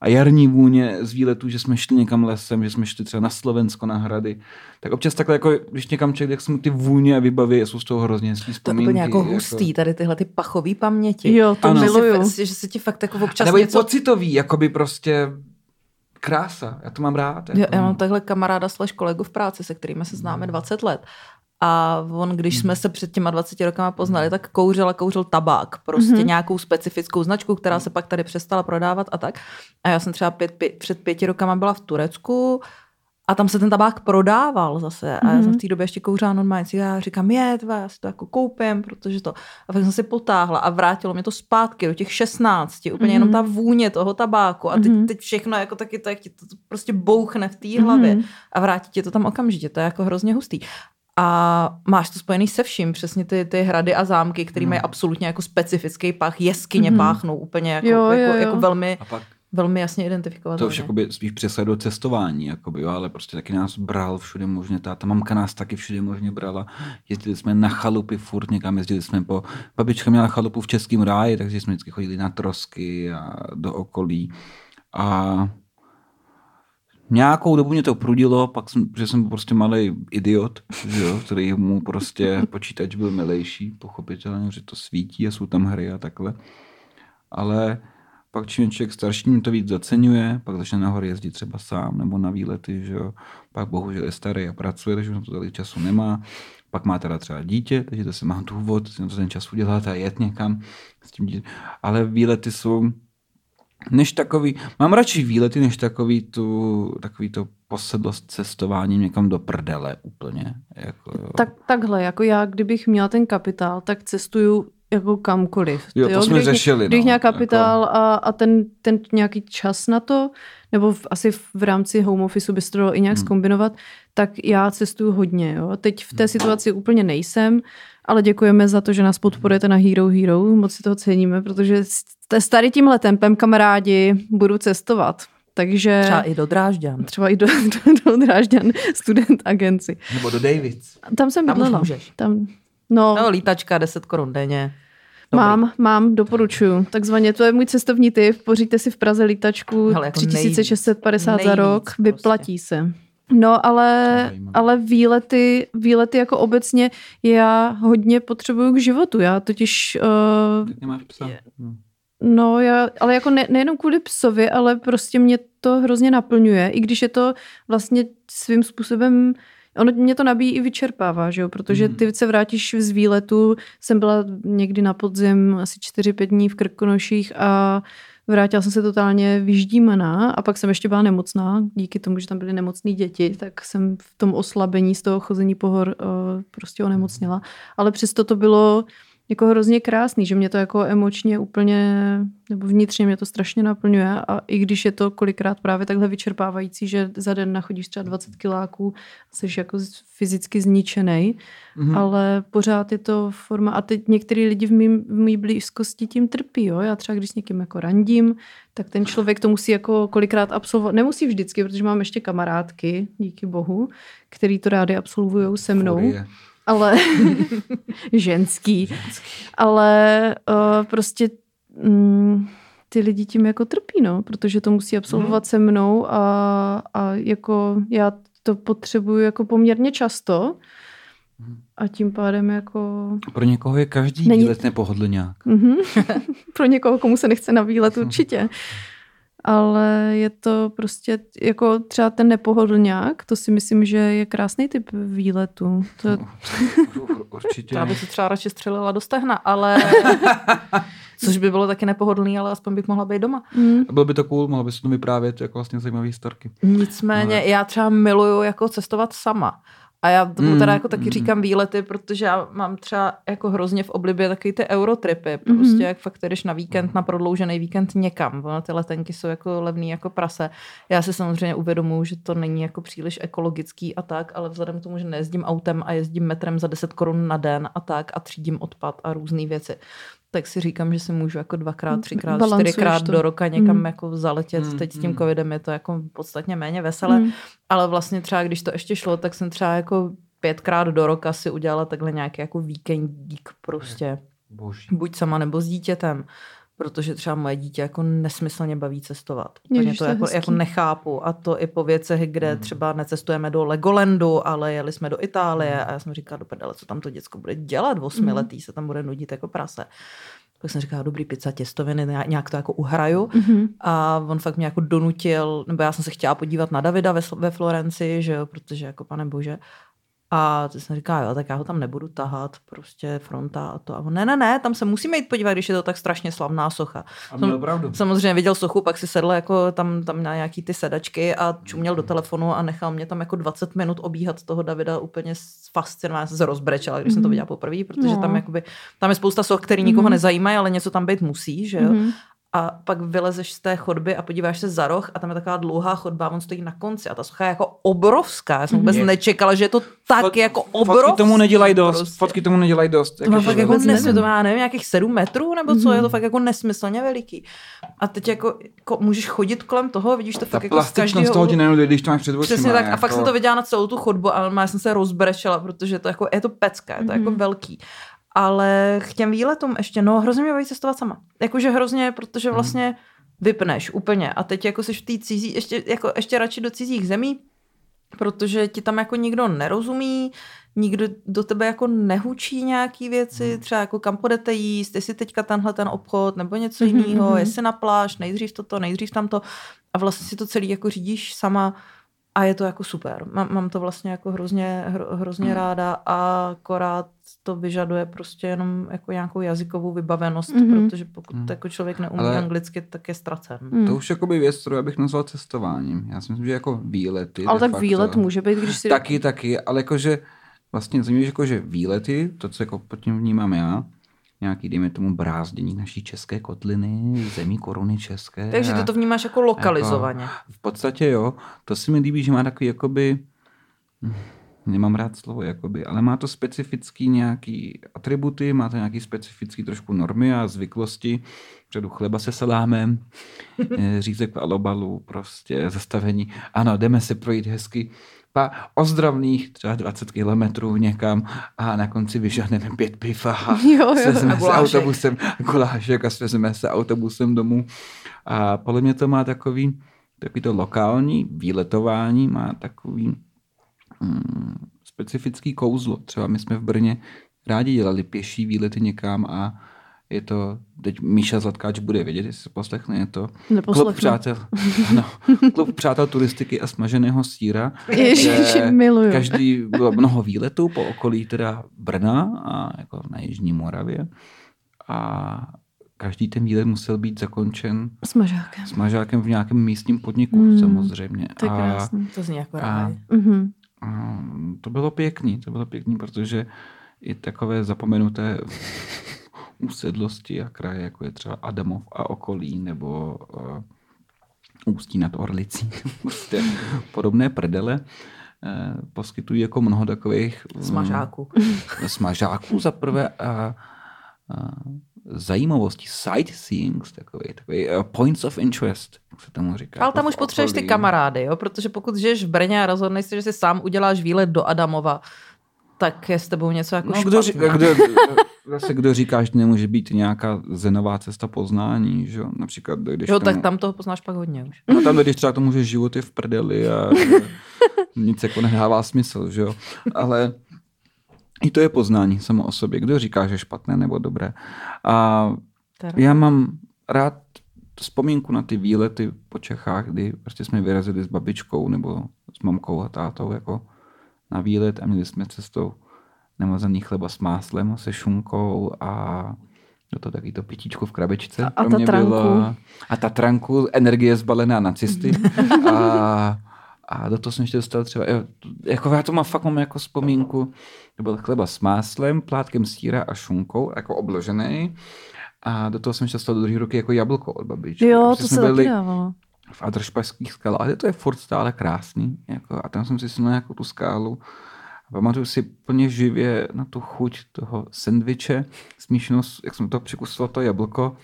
a jarní vůně z výletů, že jsme šli někam lesem, že jsme šli třeba na Slovensko na hrady. Tak občas takhle, jako, když někam člověk, jak jsme ty vůně a vybavy, jsou z toho hrozně hezký To je vzpomínky. úplně jako hustý, tady tyhle ty pachový paměti. Jo, to Ano. miluju. Že, že se ti fakt jako občas Nebo něco... pocitový, jakoby prostě krása. Já to mám rád. Jako. Já, já mám takhle kamaráda slash kolegu v práci, se kterými se známe 20 let. A on, když jsme se před těma 20 rokama poznali, tak kouřil a kouřil tabák. Prostě mm-hmm. nějakou specifickou značku, která se pak tady přestala prodávat a tak. A já jsem třeba pět, pět, před pěti rokama byla v Turecku a tam se ten tabák prodával zase. A já jsem v té době ještě kouřila normálně cigáry. Říkám, je, tva, já si to jako koupím, protože to. A tak jsem si potáhla a vrátilo mě to zpátky do těch 16. Úplně jenom ta vůně toho tabáku. A teď, teď všechno jako taky to, jak ti to prostě bouchne v té hlavě a vrátí tě to tam okamžitě. To je jako hrozně hustý. A máš to spojený se vším, přesně ty, ty hrady a zámky, které mají absolutně jako specifický pach, jeskyně páchnou úplně jako, Jo, jo, jako, jo. jako velmi, pak velmi jasně identifikovat. to už jakoby spíš do cestování, jakoby, jo, ale prostě taky nás bral všude možně, ta, ta mamka nás taky všude možně brala, jezdili jsme na chalupy furt někam, jezdili jsme po, babička měla chalupu v Českém ráji, takže jsme vždycky chodili na trosky a do okolí a nějakou dobu mě to prudilo, pak jsem, že jsem prostě malý idiot, že jo, který mu prostě počítač byl milejší, pochopitelně, že to svítí a jsou tam hry a takhle. Ale pak čím člověk starší, tím to víc zaceňuje, pak začne nahoru jezdit třeba sám nebo na výlety, že jo. Pak bohužel je starý a pracuje, takže už to tolik času nemá. Pak má teda třeba dítě, takže to se má důvod si na to ten čas udělat a jet někam s tím dítětem. Ale výlety jsou než takový, mám radši výlety, než takový, tu, takový to posedlost cestování někam do prdele úplně. Jako, jo. Tak, takhle, jako já, kdybych měla ten kapitál, tak cestuju jako kamkoliv. Jo, to jsme Kdybych- řešili, Kdybych no, měla jako- kapitál a, a ten, ten nějaký čas na to, nebo v, asi v rámci home officeu by se to dalo i nějak Hmm. zkombinovat, tak já cestuju hodně. Jo. Teď v té situaci úplně nejsem, ale děkujeme za to, že nás podporujete na Hero Hero. Moc si toho ceníme, protože s- s tady tímhle tempem, kamarádi, budu cestovat. Takže Třeba i do Drážďan. třeba i do, do, do Drážďan student agenci. Nebo do Davids. Tam jsem Tam už bydlela. můžeš. Tam, no, No, lítačka 10 korun denně. Dobrý. Mám, mám, doporučuju. Takzvaně, to je můj cestovní typ. Poříďte si v Praze lítačku Hele, jako 3650 za nejvíc rok, prostě. vyplatí se. No, ale, ale výlety, výlety jako obecně já hodně potřebuju k životu. Já totiž, uh, Tak nemáš psa. No. no, já, ale jako ne, nejenom kvůli psovi, ale prostě mě to hrozně naplňuje, i když je to vlastně svým způsobem Ono mě to nabíjí i vyčerpává, že jo? protože Mhm. ty se vrátíš z výletu, jsem byla někdy na podzim asi 4-5 dní v Krkonoších a vrátila jsem se totálně vyždímaná a pak jsem ještě byla nemocná, díky tomu, že tam byly nemocné děti, tak jsem v tom oslabení z toho chození pohor uh, prostě onemocněla. Ale přesto to bylo jako hrozně krásný, že mě to jako emočně úplně, nebo vnitřně mě to strašně naplňuje a i když je to kolikrát právě takhle vyčerpávající, že za den nachodíš třeba 20 kiláků, jsi jako fyzicky zničený, Mhm. ale pořád je to forma a teď některý lidi v mým, v mý blízkosti tím trpí, jo? já třeba když s někým jako randím, tak ten člověk to musí jako kolikrát absolvovat, nemusí vždycky, protože mám ještě kamarádky, díky bohu, který to rádi absolvují se mnou Furie. Ale ženský, ale uh, prostě mm, ty lidi tím jako trpí, no, protože to musí absolvovat se mnou a, a jako já to potřebuju jako poměrně často a tím pádem jako Pro někoho je každý Není- výlet nepohodlňák. mhm. pro někoho, komu se nechce na výlet určitě. Ale je to prostě jako třeba ten nepohodlňák, to si myslím, že je krásný typ výletu. To, Ur- Určitě. Já bych si třeba radši střelila do stehna, ale... Což by bylo taky nepohodlný, ale aspoň bych mohla být doma. mm, Bylo by to cool, mohlo by se to vyprávět jako vlastně zajímavé storky. Nicméně Ale- já třeba miluju jako cestovat sama. A já tomu Mm, teda jako taky mm. říkám výlety, protože já mám třeba jako hrozně v oblibě takový ty eurotripy. Prostě Mhm. jak fakt jdeš na víkend, na prodloužený víkend někam. Ono ty letenky jsou jako levný jako prase. Já si samozřejmě uvědomuji, že to není jako příliš ekologický a tak, ale vzhledem k tomu, že nejezdím autem a jezdím metrem za 10 korun na den a tak a třídím odpad a různé věci, tak si říkám, že si můžu jako dvakrát, třikrát, Balancuješ čtyřikrát to. do roka někam Mm. jako zaletět. Mm, Teď s tím mm. covidem je to jako podstatně méně veselé. mm. Ale vlastně třeba, když to ještě šlo, tak jsem třeba jako pětkrát do roka si udělala takhle nějaký jako víkendík prostě. Boží. Buď sama nebo s dítětem. Protože třeba moje dítě jako nesmyslně baví cestovat. Úplně Ježiš, to to je jako, hezký. jako nechápu. A to i po věcech, kde třeba necestujeme do Legolandu, ale jeli jsme do Itálie a já jsem říkala, do prdele, co tam to děcko bude dělat, osmiletý se tam bude nudit jako prase. Pak jsem říkala, dobrý pizza, těstoviny, ně- nějak to jako uhraju. Mhm. A on fakt mě jako donutil, nebo já jsem se chtěla podívat na Davida ve, ve Florenci, že jo, protože jako pane bože. A to jsem říkala, jo, tak já ho tam nebudu tahat, prostě fronta a to. A on, ne, ne, ne, tam se musíme jít podívat, když je to tak strašně slavná socha. A měl pravdu. Samozřejmě viděl sochu, pak si sedl jako tam, tam na nějaký ty sedačky a čuměl do telefonu a nechal mě tam jako 20 minut obíhat toho Davida úplně fascinovaná. Já jsem se rozbrečela, když jsem to viděla poprvé, protože No. tam, jakoby, tam je spousta soch, který nikoho nezajímají, ale něco tam být musí, že jo. Mhm. A pak vylezeš z té chodby a podíváš se za roh a tam je taková dlouhá chodba a on stojí na konci a ta socha je jako obrovská. Já jsem vůbec Je- nečekala, že je to tak Fot- jako obrovská. Fotky tomu nedělají dost. Prostě. Fotky tomu nedělají dost. To má fakt jako nesmysl, to má, nevím, nějakých 7 metrů nebo co, je to fakt jako nesmyslně veliký. A teď jako, jako můžeš chodit kolem toho, vidíš to ta fakt jako z každého toho ti nenudí, když to máš před očima. Přesně tak. A jako. fakt jsem to viděla na celou tu chodbu, ale já jsem se rozbrečela, protože to jako, je to pecka, je to jako velký. Ale k těm výletům ještě, no hrozně mě baví cestovat sama. Jakože hrozně, protože vlastně vypneš úplně. A teď jako jsi v té cizí, ještě, jako, ještě radši do cizích zemí, protože ti tam jako nikdo nerozumí, nikdo do tebe jako nehučí nějaký věci, třeba jako kam půjdete jíst, jestli teďka tenhle ten obchod nebo něco Mhm, jiného, mhm. jestli na pláž, nejdřív toto, nejdřív tamto a vlastně si to celý jako řídíš sama a je to jako super. Mám, mám to vlastně jako hrozně, hro, hrozně ráda a akorát to vyžaduje prostě jenom jako nějakou jazykovou vybavenost, Mhm. protože pokud Mhm. jako člověk neumí Ale- anglicky, tak je ztracen. Mm. To už jakoby věc, kterou já bych nazval cestováním. Já si myslím, že jako výlety. Ale tak facto. výlet může být, když si... Taky, taky, ale jakože vlastně zajímavé, že jakože výlety, to, co jako pod tím vnímám já, nějaký, dejme tomu, brázdění naší české kotliny, zemí koruny české. Takže ty to vnímáš jako lokalizovaně. v podstatě jo. To si mi líbí, že má takový jakoby, hm, nemám rád slovo jakoby, ale má to specifický nějaký atributy, má to nějaký specifický trošku normy a zvyklosti. Předu chleba se salámem, eh, řízek v alobalu, prostě zastavení. Ano, jdeme se projít hezky ozdravných třeba 20 kilometrů někam a na konci vyžáhneme pět piv a Jo, jo. svezeme A se autobusem, gulášek a svezeme se autobusem domů. A podle mě to má takový, takový to lokální výletování, má takový mm, specifický kouzlo. Třeba my jsme v Brně rádi dělali pěší výlety někam a je to, teď Míša Zlatkáč bude vědět, jestli se poslechne, je to Neposlechnu. klub přátel, ano, klub přátel turistiky a smaženého síra. Ježiš, kde miluju. Každý bylo mnoho výletů po okolí teda Brna a jako na Jižní Moravě a každý ten výlet musel být zakončen S mažákem. smažákem v nějakém místním podniku Mm, samozřejmě. To je a, krásný. To zní jako A- ráj. Mhm. a to bylo pěkný, to bylo pěkný, protože i takové zapomenuté úsedlosti a kraje, jako je třeba Adamov a okolí, nebo uh, Ústí nad Orlicí, prostě podobné prdele, eh, poskytují jako mnoho takových mm, Smažáku. smažáků za prvé a, a zajímavostí, sightseeing, takový, takový uh, points of interest, jak se tomu říká. Ale jako tam v už potřebuješ ty kamarády, jo? protože pokud žiješ v Brně a rozhodneš se, že si sám uděláš výlet do Adamova, tak je s tebou něco jako No, špatně. kdo, kdo, zase kdo říká, že nemůže být nějaká zenová cesta poznání, že jo? Například dojdeš Jo, tomu, tak tam toho poznáš pak hodně už. no, tam dojdeš třeba tomu, že život je v prdeli a nic jako nedává smysl, že jo? Ale i to je poznání samo o sobě. Kdo říká, že je špatné nebo dobré. A Teda. já mám rád vzpomínku na ty výlety po Čechách, kdy prostě jsme vyrazili s babičkou nebo s mamkou a tátou jako na výlet a měli jsme cestou nemazaný chleba s máslem se šunkou a do toho taky to pitíčko v krabičce. A- a pro mě tatranku. bylo. A tatranku, energie zbalená na cysty. a, a do toho jsem ještě dostal třeba, jako já to mám fakt mám jako vzpomínku, to byl chleba s máslem, plátkem síra a šunkou, jako obložený. A do toho jsem ještě dostal do druhé ruky jako jablko od babičky. Jo, Prostě to se byli taky dávalo. v Adršpašských skalách, to je furt stále krásný. Jako, a tam jsem si sunul jako tu skálu. A pamatuju si plně živě na tu chuť toho sendviče, smíšenou, jak jsem to přikusoval to jablko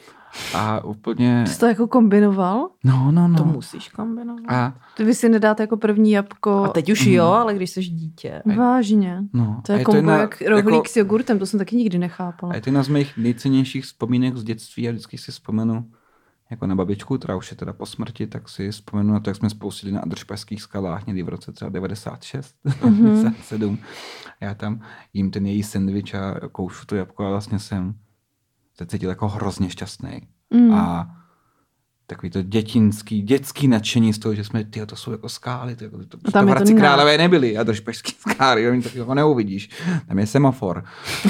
A úplně... Jsi to jako kombinoval? No, no, no. To musíš kombinovat. A, Ty vy si nedáte jako první jabko. A teď už jo, ale když jsi dítě. Vážně. no. To a je kombo jedna- jak rohlík s jogurtem, to jsem taky nikdy nechápala. A je to jedna z mých nejcennějších vzpomínek z dětství a vždycky si vzpomenu jako na babičku, která už je teda po smrti, tak si vzpomenu na to, jak jsme spolu seděli na Adršpašských skalách někdy v roce třeba 96, Mhm. 97. Já tam jím ten její sendvič a koušu to jabko a vlastně jsem se cítil jako hrozně šťastný. Mm. A takový to dětinský, dětský nadšení z toho, že jsme, ty to jsou jako skály, to, to, to, tam to Hradci Králové nebyly, a držpašský skály, jo, to jako neuvidíš. Tam je semafor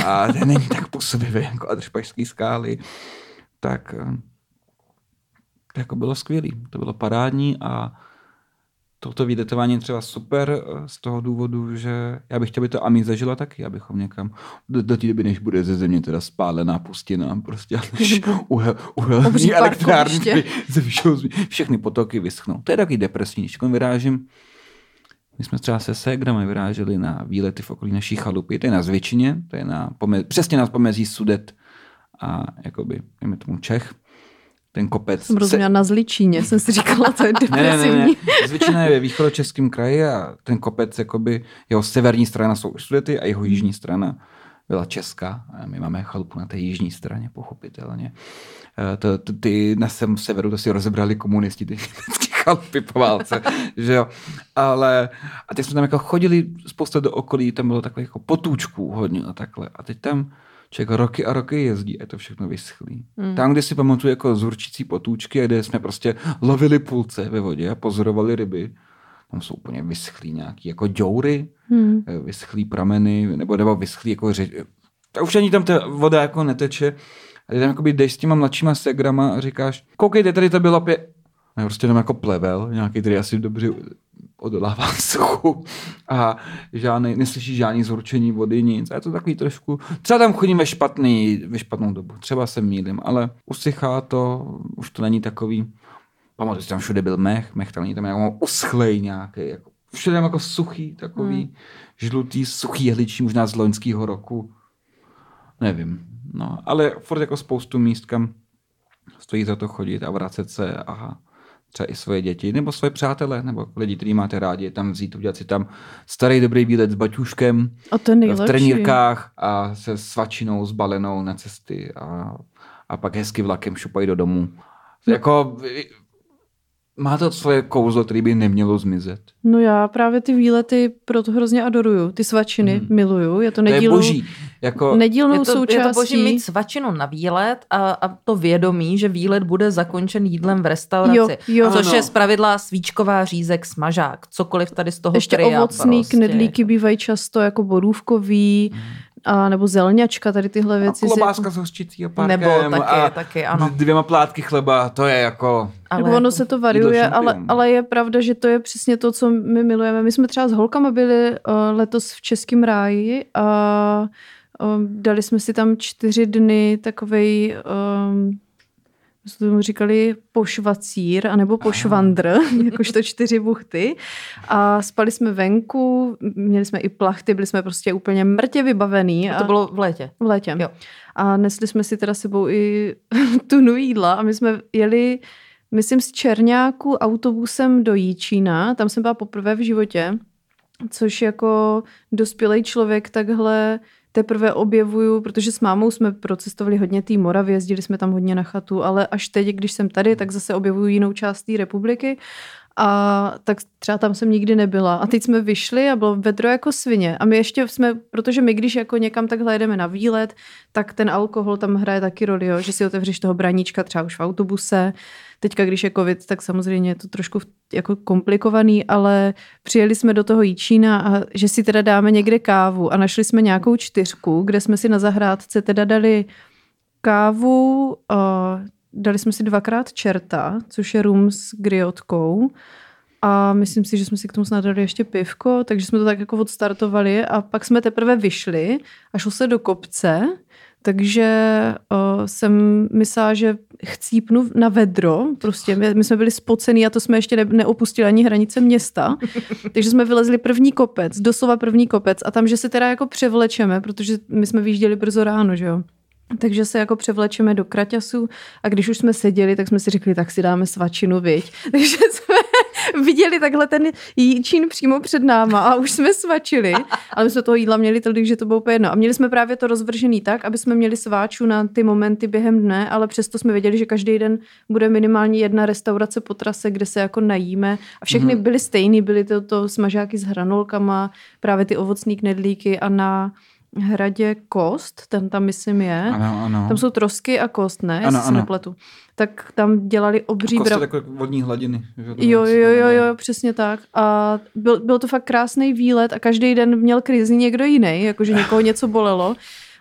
a ten není tak působivý jako Adršpašský skály. Tak eh, to jako bylo skvělý, to bylo parádní a toto výletování je třeba super eh, z toho důvodu, že já bych chtěl, aby to Ami zažila taky, abychom někam do, do té doby, než bude ze země teda spálená pustina, prostě až uhel, elektrárny ze všeho, všechny potoky vyschnou. To je takový depresní, když vyrážím. My jsme třeba se Segrama vyráželi na výlety v okolí naší chalupy, to je na Zvětšině, to je na pome- přesně na pomezí Sudet a jakoby, dejme tomu Čech. Ten kopec. Jsem rozuměla na Zličíně, jsem si říkala, to je Ne, ne, ne, ne. depresivní. Zvětšina je ve východočeském kraji a ten kopec, jakoby, jeho severní strana jsou Sudety a jeho jižní strana byla Česká. A my máme chalupu na té jižní straně, pochopitelně. Eh, To, to, ty na sem severu to si rozebrali komunisti, ty chalupy po válce, že jo. Ale, a teď jsme tam jako chodili spousta do okolí, tam bylo takových jako potůčků hodně a takhle. A teď tam člověk roky a roky jezdí a je to všechno vyschlý. Hmm. Tam, kde si pamatuju jako zurčící potůčky, a kde jsme prostě lovili půlce ve vodě a pozorovali ryby, tam jsou úplně vyschlý nějaký jako děury, Hmm. eh, vyschlý prameny, nebo, nebo vyschlý jako ře... A už ani tam ta voda jako neteče. A ty tam jakoby jdeš s těma mladšíma segrama a říkáš, koukejte, tady to bylo pě... Prostě tam jako plevel, nějaký, který asi dobře odolává suchu a žádný, neslyší žádný zhorčení vody, nic. A je to takový trošku, třeba tam chodím ve, špatný, ve špatnou dobu, třeba se mýlím, ale usychá to, už to není takový, pamatuju si, tam všude byl mech, mech tam není tam jako uschlej nějaký, jako, všude tam jako suchý, takový hmm. žlutý, suchý jehličí, možná z loňského roku. Nevím, no, ale furt jako spoustu míst, kam stojí za to chodit a vracet se a třeba i svoje děti, nebo svoje přátele, nebo lidi, který máte rádi, tam vzít, udělat si tam starý dobrý výlet s baťuškem, A to nejlepší. v trenírkách a se svačinou zbalenou na cesty a, a pak hezky vlakem šupají do domu. No. Jako, má to svoje kouzlo, který by nemělo zmizet. No já právě ty výlety proto hrozně adoruju. Ty svačiny Mhm. miluju. Je to To je nedílnou, boží. Jako, nedílnou Je to, součástí. je to boží mít svačinu na výlet a, a to vědomí, že výlet bude zakončen jídlem v restauraci. Jo, jo. Což Ano. je zpravidla svíčková řízek, smažák, cokoliv tady z toho Ještě tria ovocný prostě. knedlíky bývají často jako borůvkový, a nebo zelňačka, tady tyhle a věci. si klobáska s hořčicí a párkem Nebo taky, a taky, ano. dvěma plátky chleba, to je jako... Ale Nebo ono se to variuje, ale, ale je pravda, že to je přesně to, co my milujeme. My jsme třeba s holkama byli uh, letos v Českém ráji a um, dali jsme si tam čtyři dny takovej, um, my jsme tomu říkali pošvacír, anebo pošvandr, jakožto čtyři buchty. A spali jsme venku, měli jsme i plachty, byli jsme prostě úplně mrtě vybavený. to bylo v létě. V létě. Jo. A nesli jsme si teda sebou i tunu jídla a my jsme jeli, myslím, z Černáku autobusem do Jíčína. Tam jsem byla poprvé v životě, což jako dospělý člověk takhle teprve objevuju, protože s mámou jsme procestovali hodně té Moravy, jezdili jsme tam hodně na chatu, ale až teď, když jsem tady, tak zase objevuju jinou část té republiky a tak třeba tam jsem nikdy nebyla. A teď jsme vyšli a bylo vedro jako svině. A my ještě jsme, protože my když jako někam takhle jedeme na výlet, tak ten alkohol tam hraje taky roli, jo? že si otevřeš toho braníčka třeba už v autobuse. Teďka, když je covid, tak samozřejmě je to trošku jako komplikovaný, ale přijeli jsme do toho Jíčína a že si teda dáme někde kávu a našli jsme nějakou čtyřku, kde jsme si na zahrádce teda dali kávu, dali jsme si dvakrát čerta, což je rum s griotkou. A myslím si, že jsme si k tomu snad dali ještě pivko, takže jsme to tak jako odstartovali a pak jsme teprve vyšli a šlo se do kopce, takže uh, jsem myslela, že chcípnu na vedro, prostě my, my jsme byli spocený a to jsme ještě ne, neopustili ani hranice města, takže jsme vylezli první kopec, doslova první kopec a tam, že se teda jako převlečeme, protože my jsme vyjížděli brzo ráno, že jo. Takže se jako převlečeme do kraťasu a když už jsme seděli, tak jsme si řekli, tak si dáme svačinu, viď. Takže jsme viděli takhle ten jíčín přímo před náma a už jsme svačili, ale my jsme toho jídla měli tolik, že to bylo úplně jedno. A měli jsme právě to rozvržený tak, aby jsme měli sváču na ty momenty během dne, ale přesto jsme věděli, že každý den bude minimálně jedna restaurace po trase, kde se jako najíme a všechny mm-hmm. byly stejný, byly to, to smažáky s hranolkama, právě ty ovocní knedlíky a na hradě Kost, ten tam myslím je. Ano, ano. Tam jsou trosky a kost, ne? Ano, Ano, nepletu. Tak tam dělali obří Kost je bra... takové vodní hladiny. Jo, jo, jo, jo, přesně tak. A byl, byl to fakt krásný výlet a každý den měl krizi někdo jiný, jakože někoho něco bolelo.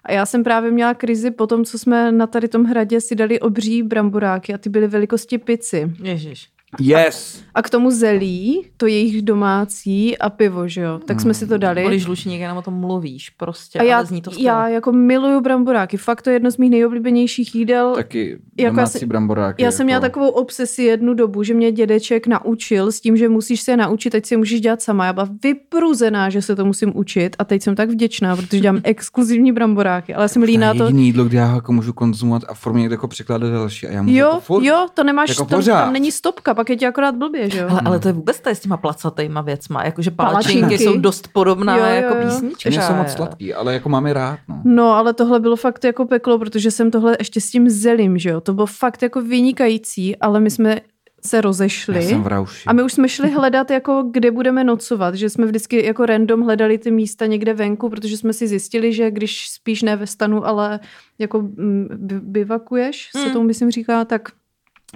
A já jsem právě měla krizi po tom, co jsme na tady tom hradě si dali obří bramboráky a ty byly velikosti pici. Ježiš. Yes! A k tomu zelí, to jejich domácí a pivo, že jo. Tak jsme si to dali. Volíš žlučník, jenom o tom mluvíš prostě, A já, ale zní to skvěle. já jako miluju bramboráky. Fakt to je jedno z mých nejoblíbenějších jídel. Taky Jako já domácí jsem- bramboráky. Já jsem měla jako- takovou obsesi jednu dobu, že mě dědeček naučil s tím, že musíš se naučit, teď si můžeš dělat sama. Já byla vypruzená, že se to musím učit a teď jsem tak vděčná, protože dělám exkluzivní bramboráky, ale jsem To je líná to. jediný jídlo, kde já ho jako můžu konzumovat a formě někde jako překládat další. A já můžu Jo, jako furt, jo, to nemáš, jako tam, pořád. tam není stopka, pak je ti akorát blbě, že jo? Hele, ale to je vůbec tady s těma placatejma věcma, jakože palačinky Palačinky. jsou dost podobná Jo, jo, jako jo. písnička. Oni jsou moc sladký, ale jako máme rád. No. No, ale tohle bylo fakt jako peklo, protože jsem tohle ještě s tím zelím, že jo? To bylo fakt jako vynikající, ale my jsme se rozešli. Já jsem v rauši. A my už jsme šli hledat, jako kde budeme nocovat, že jsme vždycky jako random hledali ty místa někde venku, protože jsme si zjistili, že když spíš ne ve stanu, ale jako mm, bivakuješ, se Mm. tomu myslím říká, tak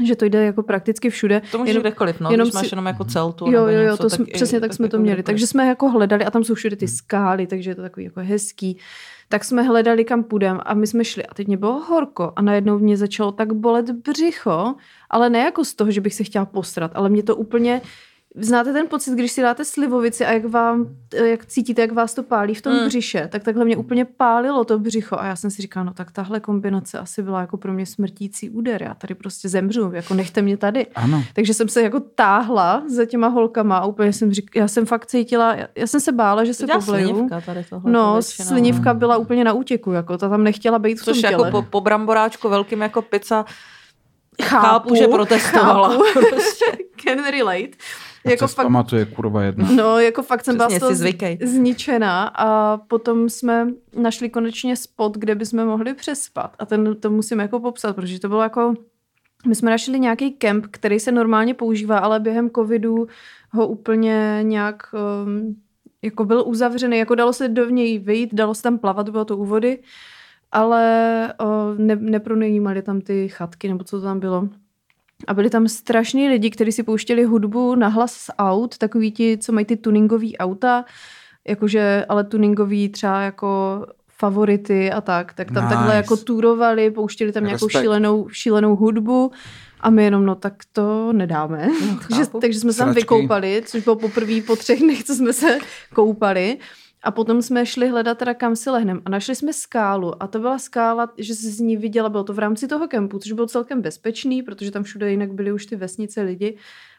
že to jde jako prakticky všude. To může Jenom- kdekoliv, no, jenom když máš si- jenom jako celtu Jo, nebo jo, jo, něco, to jsme, přesně tak jsme to měli. kdekoliv. Takže jsme jako hledali a tam jsou všude ty skály, takže je to takový jako hezký. Tak jsme hledali, kam půjdeme a my jsme šli a teď mě bylo horko a najednou mě začalo tak bolet břicho, ale ne jako z toho, že bych se chtěla posrat, ale mě to úplně Znáte ten pocit, když si dáte slivovici a jak vám, jak cítíte, jak vás to pálí v tom Mm. břiše, tak takhle mě úplně pálilo to břicho a já jsem si říkala, no tak tahle kombinace asi byla jako pro mě smrtící úder, já tady prostě zemřu, jako nechte mě tady. Ano. Takže jsem se jako táhla za těma holkama a úplně jsem řík, já jsem fakt cítila, já, já jsem se bála, že se dělá pobleju. slinivka tady tohle. No, většinou. slinivka byla úplně na útěku, jako ta tam nechtěla být v tom Což těle. jako po, po bramboráčku velkým jako pizza chápu, že protestovala. chápu. Prostě. Can relate. Jako se fakt, pamatuje kurva jedna. no, jako fakt jsem byla Přesně, z toho si zvykej. zničená a potom jsme našli konečně spot, kde bychom mohli přespat a ten to musím jako popsat, protože to bylo jako my jsme našli nějaký kemp, který se normálně používá, ale během covidu ho úplně nějak um, jako byl uzavřený, jako dalo se do něj vyjít, dalo se tam plavat, bylo to u vody, ale o, ne, nepronajímali tam ty chatky, nebo co to tam bylo. A byli tam strašní lidi, kteří si pouštěli hudbu na hlas z aut, takový ti, co mají ty tuningový auta, jakože, ale tuningový třeba jako favority a tak, tak tam nice. takhle jako turovali, pouštěli tam nějakou Respekt. šílenou, šílenou hudbu a my jenom, no tak to nedáme. No, takže, takže jsme se tam vykoupali, což bylo poprvé po třech dnech, co jsme se koupali. A potom jsme šli hledat teda kam si lehneme a našli jsme skálu a to byla skála, že se z ní viděla, bylo to v rámci toho kempu, což bylo celkem bezpečný, protože tam všude jinak byly už ty vesnice lidi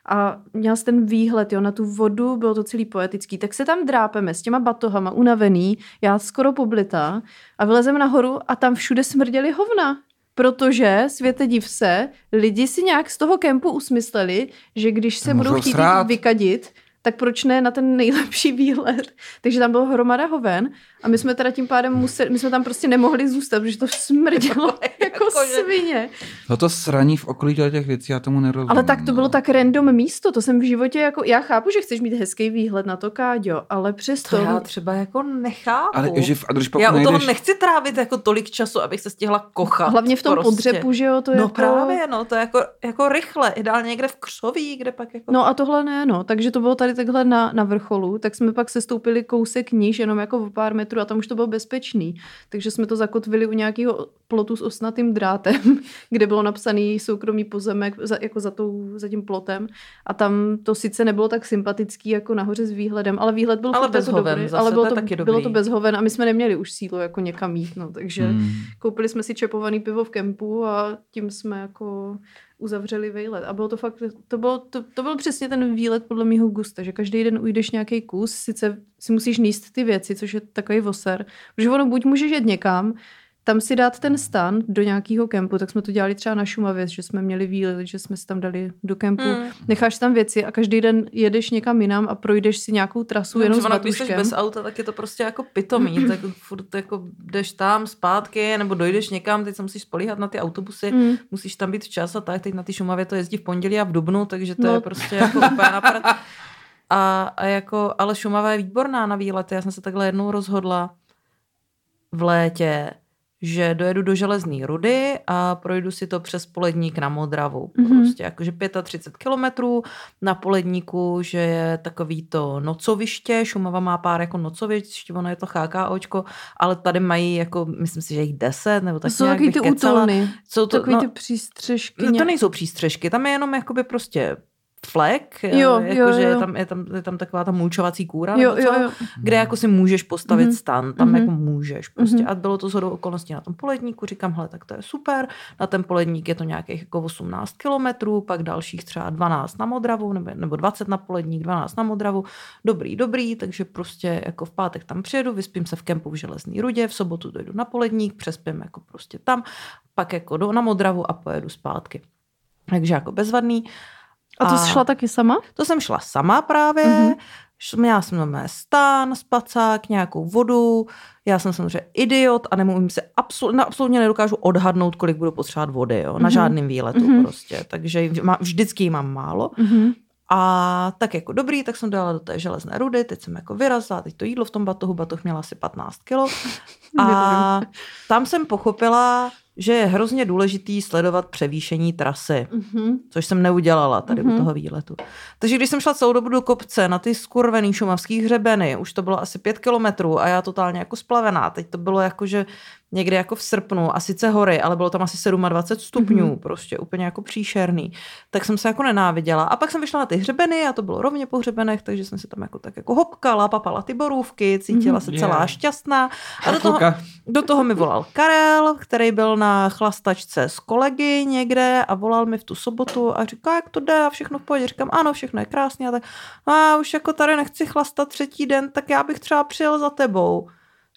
a měl jsi ten výhled jo, na tu vodu, bylo to celý poetický, tak se tam drápeme s těma batohama, unavený, já skoro poblitá a vylezeme nahoru a tam všude smrděli hovna. Protože, světe div se, lidi si nějak z toho kempu usmysleli, že když se budou chtít srát. vykadit, tak proč ne na ten nejlepší výhled? Takže tam bylo hromada hoven a my jsme teda tím pádem museli, my jsme tam prostě nemohli zůstat, protože to smrdělo jako Jakože- svině. No to sraní v okolí těch věcí, já tomu nerozumím. Ale tak to no. bylo tak random místo, to jsem v životě jako, já chápu, že chceš mít hezký výhled na to, Káďo, ale přesto... To já třeba jako nechápu. Ale že v, a když pak já u najdeš, toho nechci trávit jako tolik času, abych se stihla kochat. Hlavně v tom prostě. podřepu, že jo, to je No jako... právě, no, to je jako, jako rychle, ideálně někde v křoví, kde pak jako... No a tohle ne, no. Takže to bylo tady takhle na, na vrcholu, tak jsme pak se stoupili kousek níž, jenom jako o pár metrů a tam už to bylo bezpečný. Takže jsme to zakotvili u nějakého plotu s osnatým drátem, kde bylo napsaný soukromý pozemek za, jako za, tou, za tím plotem. A tam to sice nebylo tak sympatický jako nahoře s výhledem, ale výhled byl Ale furt bez jako hoven, dobrý. zase, ale bylo to to, taky bylo dobrý. to bez hoven a my jsme neměli už sílu jako někam jít, no. Takže Hmm. koupili jsme si čepovaný pivo v kempu a tím jsme jako uzavřeli výlet. A bylo to fakt, to, bylo, to, to byl přesně ten výlet podle mého gusta, že každý den ujdeš nějaký kus, sice si musíš níst ty věci, což je takový voser, protože ono buď můžeš jet někam, tam si dát ten stan do nějakého kempu, tak jsme to dělali třeba na Šumavě, že jsme měli výlet, že jsme si tam dali do kempu, Hmm. necháš tam věci a každý den jedeš někam jinam a projdeš si nějakou trasu jenom s Třeba když jsi batuškem. bez auta, tak je to prostě jako pitomý. tak furt jako jdeš tam zpátky, nebo dojdeš někam, teď se musíš spolíhat na ty autobusy, Mm. musíš tam být včas a tak. Teď na ty Šumavě to jezdí v pondělí a v Dubnu, takže to No. je prostě jako úplně na. A, a jako, ale Šumava je výborná na výlety. Já jsem se takhle jednou rozhodla v létě, že dojedu do Železné rudy a projdu si to přes Poledník na Modravu. Mhm. Prostě jakože 35 kilometrů na Poledníku, že je takový to nocoviště, Šumava má pár jako nocovišť, ono je to HKOčko, ale tady mají jako, myslím si, že jich 10 nebo To tak jsou nějak ty útulny, Jsou to, takový no, ty přístřežky. no, to nejsou přístřežky, tam je jenom jakoby prostě flek, Jo, jo, jo, jakože je jo. tam, je, tam, je tam taková ta mulčovací kůra, Jo, nebo co, jo, jo. kde jako si můžeš postavit Mhm. stan, tam Mhm. jako můžeš prostě. Mhm. A bylo to shodou okolností na tom poledníku, říkám, hele, tak to je super, na ten poledník je to nějakých jako 18 kilometrů, pak dalších třeba 12 na Modravu, nebo, nebo 20 na poledník, 12 na Modravu, dobrý, dobrý, takže prostě jako v pátek tam přijedu, vyspím se v kempu v Železný rudě, v sobotu dojdu na poledník, přespím jako prostě tam, pak jako do, na Modravu a pojedu zpátky. Takže jako bezvadný. A to jsi šla taky sama? To jsem šla sama právě. Mhm. Mm-hmm. Měla jsem na mé stan, spacák, nějakou vodu. Já jsem samozřejmě idiot a nemůžu se absol- no, absolutně nedokážu odhadnout, kolik budu potřebovat vody jo, na Mhm. žádném výletu Mhm. prostě. Takže má, vždycky ji mám málo. Mhm. A tak jako dobrý, tak jsem dala do té železné rudy, teď jsem jako vyrazila, teď to jídlo v tom batohu, batoh měla asi 15 kilo. A tam jsem pochopila, že je hrozně důležitý sledovat převýšení trasy Mhm. což jsem neudělala tady Mhm. u toho výletu. Takže když jsem šla celou dobu do kopce na ty skurvený šumavský hřebeny, už to bylo asi pět kilometrů a já totálně jako splavená. Teď to bylo jako, že někdy jako v srpnu a sice hory, ale bylo tam asi 27 stupňů, Mhm. prostě úplně jako příšerný. Tak jsem se jako nenáviděla. A pak jsem vyšla na ty hřebeny a to bylo rovně po hřebenech, takže jsem se tam jako tak jako hopkala, papala ty borůvky, cítila Mhm. se Yeah. celá šťastná. A do toho, do toho mi volal Karel, který byl na chlastačce s kolegy někde a volal mi v tu sobotu a říká, jak to jde a všechno v pohodě. Říkám, ano, všechno je krásně a tak. A už jako tady nechci chlastat třetí den, tak já bych třeba přijel za tebou.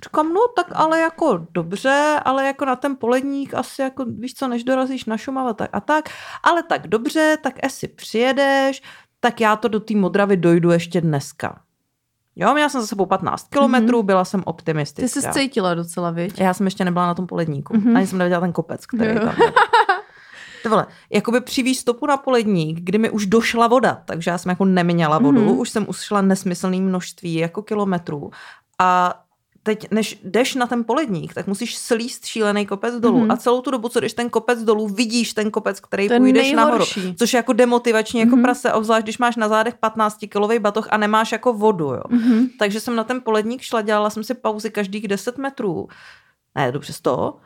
Říkám, no tak ale jako dobře, ale jako na ten poledník asi jako víš co, než dorazíš na Šumava tak a tak, ale tak dobře, tak asi přijedeš, tak já to do té Modravy dojdu ještě dneska. Jo, měla jsem za sebou 15 kilometrů, mm-hmm. byla jsem Ty optimistická. jsi cítila docela, viď? Já jsem ještě nebyla na tom poledníku. Mhm. Mm-hmm. Ani jsem neviděla ten kopec, který Jo. tam. Ty vole, jakoby při výstupu na poledník, kdy mi už došla voda, takže já jsem jako neměla vodu, Mhm. mm-hmm. už jsem ušla nesmyslné množství jako kilometrů a teď, než jdeš na ten poledník, tak musíš slíst šílený kopec dolů Mhm. a celou tu dobu, co jdeš ten kopec dolů, vidíš ten kopec, který je půjdeš nahoru. nejhorší. Což je jako demotivační jako Mhm. prase, obzvlášť když máš na zádech 15 kilový batoh a nemáš jako vodu, jo. Mhm. Takže jsem na ten poledník šla, dělala jsem si pauzy každých 10 metrů. Ne, dobře 100.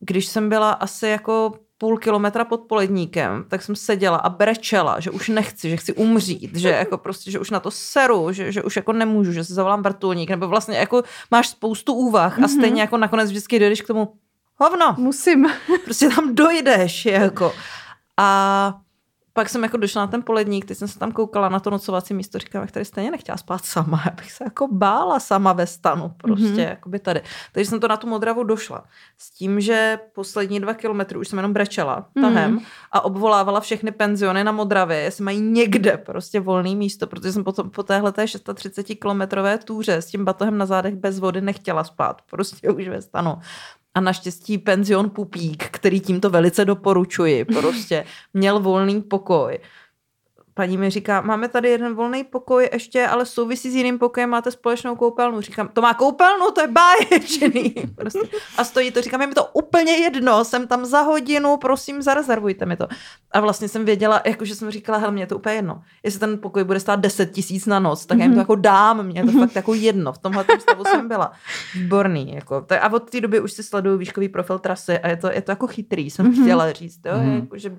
Když jsem byla asi jako půl kilometra pod poledníkem, tak jsem seděla a brečela, že už nechci, že chci umřít, že jako prostě, že už na to seru, že, že už jako nemůžu, že si zavolám vrtulník, nebo vlastně jako máš spoustu úvah a stejně jako nakonec vždycky dojdeš k tomu hovno, Musím. prostě tam dojdeš, jako. A pak jsem jako došla na ten poledník, teď jsem se tam koukala na to nocovací místo, říkám, jak tady stejně nechtěla spát sama, já bych se jako bála sama ve stanu, prostě, Mhm. mm-hmm. jako by tady. Takže jsem to na tu Modravu došla. S tím, že poslední dva kilometry už jsem jenom brečela tahem Mhm. a obvolávala všechny penziony na Modravě, jestli mají někde prostě volný místo, protože jsem potom po téhle té 630 kilometrové túře s tím batohem na zádech bez vody nechtěla spát, prostě už ve stanu. A naštěstí penzion Pupík, který tímto velice doporučuji, prostě měl volný pokoj. Paní mi říká, máme tady jeden volný pokoj ještě, ale souvisí s jiným pokojem, máte společnou koupelnu. Říkám, to má koupelnu, to je báječný. Prostě. A stojí to, říkám, je mi to úplně jedno, jsem tam za hodinu, prosím, zarezervujte mi to. A vlastně jsem věděla, jakože jsem říkala, hele, mě je to úplně jedno. Jestli ten pokoj bude stát 10 tisíc na noc, tak já jim to jako dám, mě to fakt jako jedno. V tomhle stavu jsem byla. Výborný. Jako. A od té doby už si sleduju výškový profil trasy a je to, je to jako chytrý, jsem Mhm. chtěla říct. Jo? Mhm. Jako, že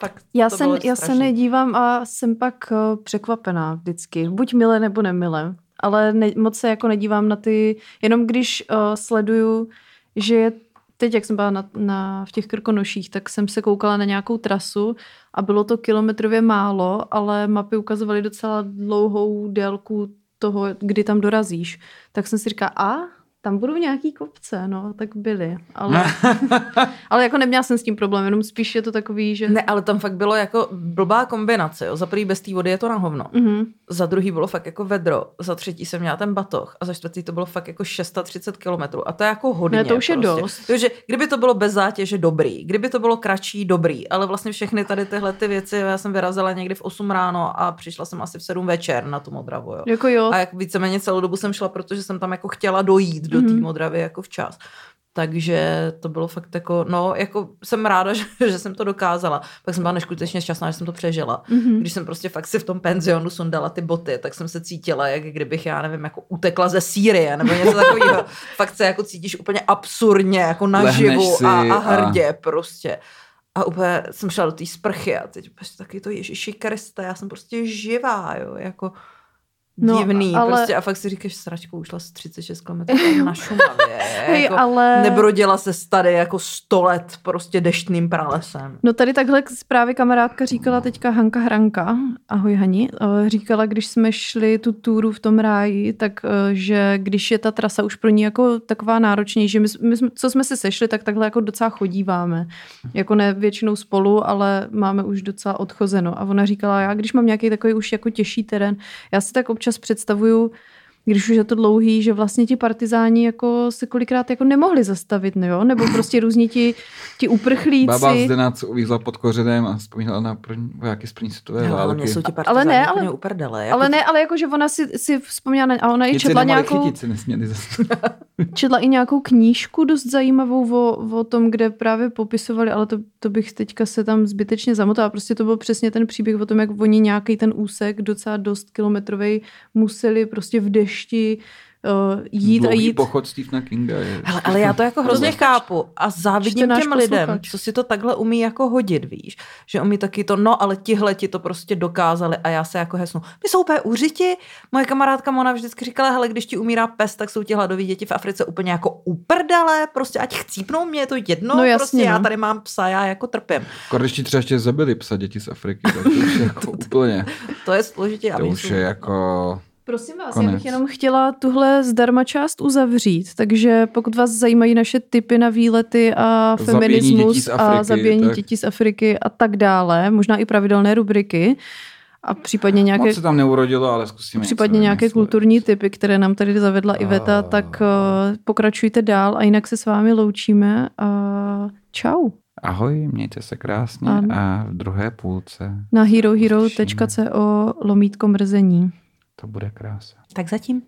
fakt Já to se, bylo já se nedívám a jsem pak eh, překvapená vždycky. Buď milé nebo nemilé. Ale ne, moc se jako nedívám na ty, jenom když uh, sleduju, že je teď, jak jsem byla na, na, v těch krkonoších, tak jsem se koukala na nějakou trasu a bylo to kilometrově málo, ale mapy ukazovaly docela dlouhou délku toho, kdy tam dorazíš. Tak jsem si říkala, a tam budou nějaký kopce, no, tak byly. Ale, ale jako neměla jsem s tím problém, jenom spíš je to takový, že... Ne, ale tam fakt bylo jako blbá kombinace, jo. Za prvý bez té vody je to na hovno. Mm-hmm. Za druhý bylo fakt jako vedro, za třetí jsem měla ten batoh a za čtvrtý to bylo fakt jako 630 kilometrů a to je jako hodně. Ne, to už je prostě. dost. Takže kdyby to bylo bez zátěže, dobrý. Kdyby to bylo kratší, dobrý. Ale vlastně všechny tady tyhle ty věci, já jsem vyrazila někdy v 8 ráno a přišla jsem asi v 7 večer na tu Modravu, jo. Jako jo, A jak víceméně celou dobu jsem šla, protože jsem tam jako chtěla dojít do té Mhm. Modravy jako včas. Takže to bylo fakt jako, no, jako jsem ráda, že, že jsem to dokázala. Pak jsem byla neskutečně šťastná, že jsem to přežila. Mhm. Když jsem prostě fakt si v tom penzionu sundala ty boty, tak jsem se cítila, jak kdybych, já nevím, jako utekla ze Sýrie, nebo něco takového. fakt se jako cítíš úplně absurdně, jako naživu a, a a- hrdě prostě. A úplně jsem šla do té sprchy a teď prostě taky to Ježíši Kriste, já jsem prostě živá, jo, jako No, divný, ale- prostě a fakt si říkáš, sračku, ušla z 36 km na Šumavě, Hej, jako, ale- nebrodila se tady jako 100 let prostě deštným pralesem. No tady takhle právě kamarádka říkala teďka Hanka Hranka, ahoj Hani, eh, říkala, když jsme šli tu túru v tom ráji, tak eh, že když je ta trasa už pro ní jako taková náročnější, že my, my jsme, co jsme se sešli, tak takhle jako docela chodíváme. Jako ne většinou spolu, ale máme už docela odchozeno. A ona říkala, já když mám nějaký takový už jako těžší terén, já si tak občas představuju, když už je to dlouhý, že vlastně ti partizáni jako se kolikrát jako nemohli zastavit, no jo? nebo prostě různí ti, ti uprchlíci. Baba Zdena, co uvízla pod kořenem a vzpomínala na první, vojáky z první světové ale války. jsou ti Ale ne, ale- úplně uprdele. Jako Ale ne, ale jako, že ona si, si vzpomněla, na, a ona i četla nějakou, chytit, si nesměli zase. četla i nějakou knížku dost zajímavou o, o tom, kde právě popisovali, ale to, to bych teďka se tam zbytečně zamotala. Prostě to byl přesně ten příběh o tom, jak oni nějaký ten úsek docela dost kilometrový museli prostě v dešti uh, jít Dlouhý a jít. pochod Stephena Kinga. Je... Hele, ale já to jako hrozně chápu a závidím těm lidem, posluchač. co si to takhle umí jako hodit, víš. Že umí taky to, no ale tihle ti to prostě dokázali a já se jako hesnu. My jsou úplně užiti. Moje kamarádka Mona vždycky říkala, hele, když ti umírá pes, tak jsou ti hladoví děti v Africe úplně jako uprdele, prostě ať chcípnou mě, je to jedno, No jasně, prostě já no. tady mám psa, já jako trpím. Když ti třeba ještě zabili psa děti z Afriky, tak to už je jako úplně, To je složitě. to už je jako... Prosím vás, Konec. já bych jenom chtěla tuhle zdarma část uzavřít, takže pokud vás zajímají naše typy na výlety a feminismus a zabíjení tak- dětí z Afriky a tak dále, možná i pravidelné rubriky a případně nějaké, Moc se tam neurodilo, ale zkusíme případně nějaké vymyslet. kulturní typy, které nám tady zavedla Iveta, A- tak uh, pokračujte dál a jinak se s vámi loučíme a čau. Ahoj, mějte se krásně Ano. a v druhé půlce Na herohero.co lomítko mrzení. To bude krása. Tak zatím.